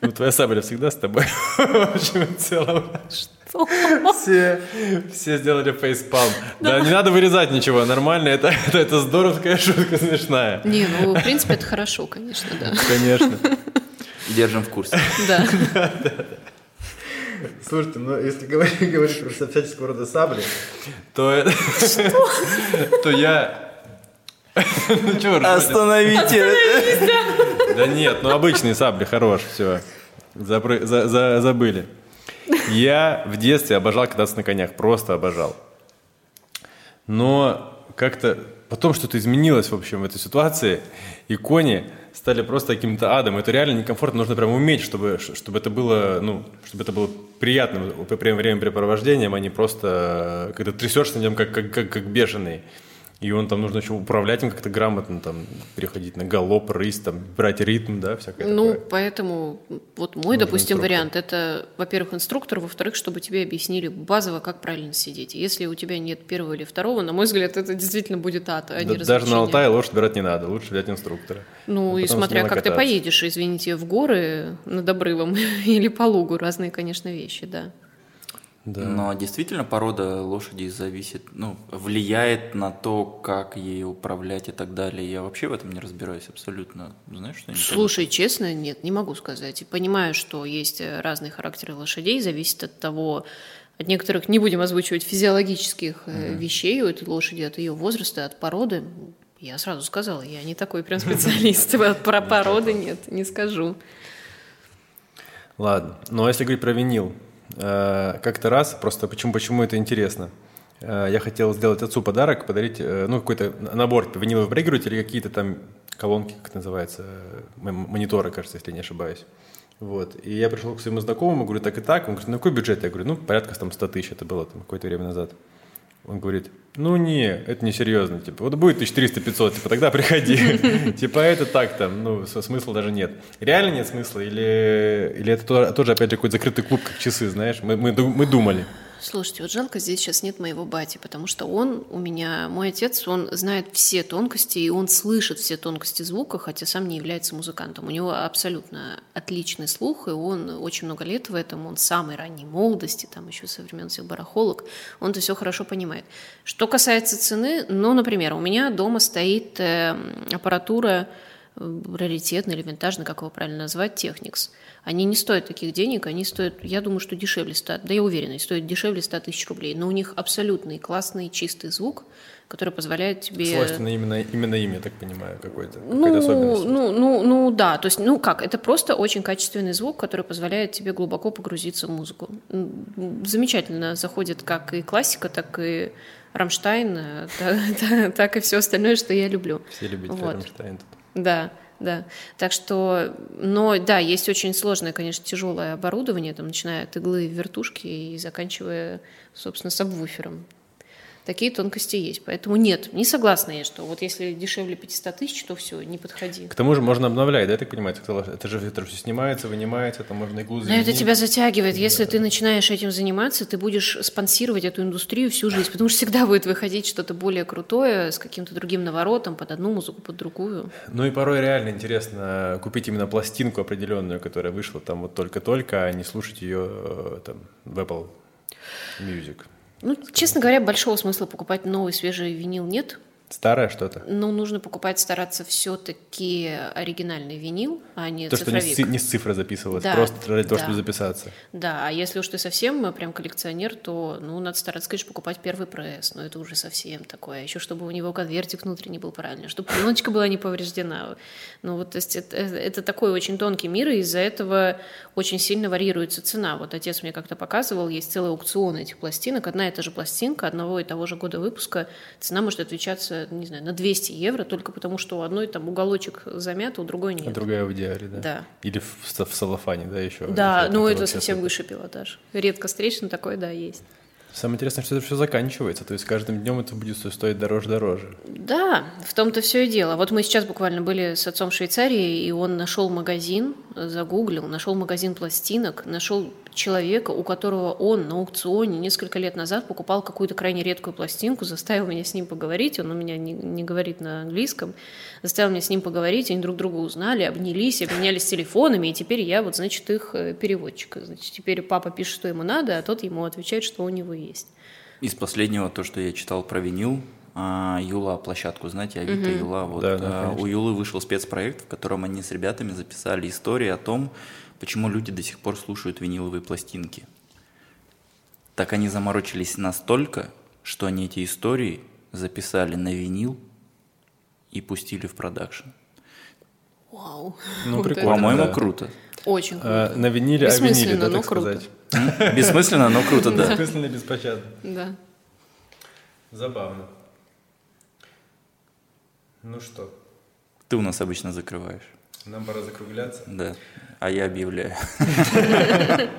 Ну, твоя сабля всегда с тобой. В общем и целом. Все, все сделали фейспалм. Да, не надо вырезать ничего, нормально. Это, это, это здоровская шутка смешная. Не, ну, в принципе, это хорошо, конечно, да. Конечно. Держим в курсе. Да. Слушайте, ну если говорить, говорить про всяческого рода сабли, то, это- то я... Ну? Остановите! Да нет, ну обычные сабли, хорош, все. забыли. Я в детстве обожал кататься на конях, просто обожал. Но как-то потом что-то изменилось, в общем, в этой ситуации, и кони стали просто каким-то адом. Это реально некомфортно, нужно прям уметь, чтобы, чтобы это было, ну, чтобы это было приятным прям времяпрепровождением, а не просто, э, когда трясешься на нем как, как, как, как бешеный. И он там нужно еще управлять им как-то грамотно, там, переходить на галоп, рысь, там, брать ритм, да, всякое Ну, такое. поэтому вот мой, Нужен допустим, инструктор. вариант это, во-первых, инструктор, во-вторых, чтобы тебе объяснили базово, как правильно сидеть. Если у тебя нет первого или второго, на мой взгляд, это действительно будет ад, а не Да- даже развлечение. на Алтае лошадь брать не надо, лучше взять инструктора. Ну, А и смотря как ты кататься. поедешь, извините, в горы над обрывом или по лугу, разные, конечно, вещи, да. Да. Но действительно порода лошади зависит, ну, влияет на то, как ей управлять и так далее. Я вообще в этом не разбираюсь абсолютно. Знаешь, что Слушай, честно, нет, не могу сказать. И понимаю, что есть э, разные характеры лошадей, зависит от того, от некоторых, не будем озвучивать физиологических э, вещей у этой лошади, от ее возраста, от породы. Я сразу сказала, я не такой прям специалист. Про породы нет, не скажу. Ладно. Ну, а если говорить про винил, как-то раз, просто почему, почему это интересно, Э, я хотел сделать отцу подарок, подарить, э, ну, какой-то набор виниловых проигрывателей, какие-то там колонки, как называется, э, мониторы, кажется, если не ошибаюсь. Вот. И я пришел к своему знакомому, говорю, так и так. Он говорит, ну какой бюджет? Я говорю, ну порядка там 100 тысяч, это было там какое-то время назад. Он говорит, ну не, это не серьезно, типа, вот будет 1300-500, типа, тогда приходи. Типа, это так там, ну, смысла даже нет. Реально нет смысла? Или, или это то- тоже, опять же, какой-то закрытый клуб, как часы, знаешь? Мы, мы, мы думали. Слушайте, вот жалко, здесь сейчас нет моего бати, потому что он у меня, мой отец, он знает все тонкости, и он слышит все тонкости звука, хотя сам не является музыкантом. У него абсолютно отличный слух, и он очень много лет в этом, он самой ранней молодости, там еще со времен всех барахолок, он это все хорошо понимает. Что касается цены, ну, например, у меня дома стоит э, аппаратура э, раритетная или винтажная, как его правильно назвать, Техникс. Они не стоят таких денег, они стоят, я думаю, что дешевле 100, да я уверена, стоят дешевле 100 тысяч рублей, но у них абсолютный классный чистый звук, который позволяет тебе... Свойственно именно, именно им, я так понимаю, какой-то, Ну, особенность. ну, ну, ну, да, то есть, ну как, это просто очень качественный звук, который позволяет тебе глубоко погрузиться в музыку. Замечательно заходит как и классика, так и Рамштайн, э, та- та- так и все остальное, что я люблю. Все любят Вот. Рамштайн тут. Да. да. Так что, но да, есть очень сложное, конечно, тяжелое оборудование, там, начиная от иглы вертушки и заканчивая, собственно, сабвуфером. Такие тонкости есть. Поэтому нет, не согласна я, что вот если дешевле 500 тысяч, то все, не подходи. К тому же можно обновлять, да, я так понимаю? Это же, это же все снимается, вынимается, это можно иглу заменить. Но это тебя затягивает. Если да. ты начинаешь этим заниматься, ты будешь спонсировать эту индустрию всю жизнь, потому что всегда будет выходить что-то более крутое, с каким-то другим наворотом, под одну музыку, под другую. Ну и порой реально интересно купить именно пластинку определенную, которая вышла там вот только-только, а не слушать ее э, там в Apple Music. Ну, честно говоря, большого смысла покупать новый свежий винил нет. Старое что-то? Ну, нужно покупать, стараться все-таки оригинальный винил, а не То, цифровик. что не с, не с цифры записывалось, да, просто того, да. чтобы записаться. Да, а если уж ты совсем прям коллекционер, то, ну, надо стараться, конечно, покупать первый пресс, но это уже совсем такое. Еще чтобы у него конвертик внутренний был правильный, чтобы пленочка была не повреждена. Ну, вот, то есть это, это такой очень тонкий мир, и из-за этого очень сильно варьируется цена. Вот отец мне как-то показывал, есть целый аукцион этих пластинок, одна и та же пластинка одного и того же года выпуска, цена может отличаться не знаю, на 200 евро только потому, что у одной там уголочек замят, у другой нет. А другая в идеале, да? Да. Или в, в салофане, да, еще? Да, еще ну это совсем выше пилотаж. Редко встречно такое, да, есть. Самое интересное, что это все заканчивается, то есть каждым днем это будет стоить дороже-дороже. Да, в том-то все и дело. Вот мы сейчас буквально были с отцом в Швейцарии, и он нашел магазин, загуглил, нашел магазин пластинок, нашел человека, у которого он на аукционе несколько лет назад покупал какую-то крайне редкую пластинку, заставил меня с ним поговорить, он у меня не, не говорит на английском, заставил меня с ним поговорить, они друг друга узнали, обнялись, обменялись телефонами, и теперь я вот, значит, их э, переводчик. Значит, теперь папа пишет, что ему надо, а тот ему отвечает, что у него есть. Из последнего, то, что я читал про винил, а, Юла площадку, знаете, Авито угу. Юла. Вот, да, да, а, у Юлы вышел спецпроект, в котором они с ребятами записали истории о том, почему люди до сих пор слушают виниловые пластинки. Так они заморочились настолько, что они эти истории записали на винил и пустили в продакшн. Вау. Ну, прикольно. По-моему, да. круто. Очень круто. А, на виниле, о виниле, да, так круто. сказать. Бессмысленно, но круто, да. Бессмысленно, беспощадно. Да. Забавно. Ну что? Ты у нас обычно закрываешь. Нам пора закругляться. Да. А я объявляю.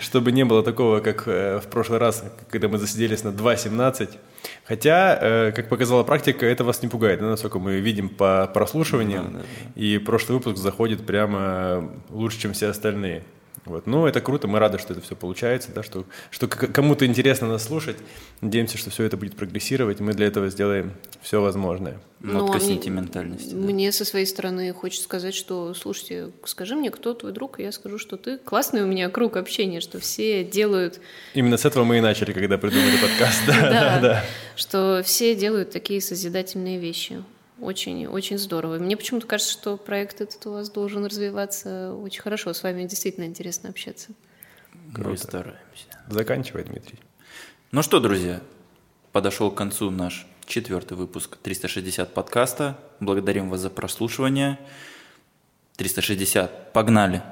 Чтобы не было такого, как э, в прошлый раз, когда мы засиделись на 2.17. Хотя, э, как показала практика, это вас не пугает, насколько мы видим по прослушиваниям. И прошлый выпуск заходит прямо лучше, чем все остальные. Вот. Ну, это круто, мы рады, что это все получается, да, что, что кому-то интересно нас слушать. Надеемся, что все это будет прогрессировать, мы для этого сделаем все возможное. Нотка ну, сентиментальности. Мне да. со своей стороны хочется сказать, что, слушайте, скажи мне, кто твой друг, и я скажу, что ты. Классный у меня круг общения, что все делают... Именно с этого мы и начали, когда придумали подкаст. Да, да. Что все делают такие созидательные вещи. Очень, очень здорово. Мне почему-то кажется, что проект этот у вас должен развиваться очень хорошо. С вами действительно интересно общаться. Круто. Мы стараемся. Заканчивай, Дмитрий. Ну что, друзья, подошел к концу наш четвертый выпуск 360 подкаста. Благодарим вас за прослушивание. 360, погнали!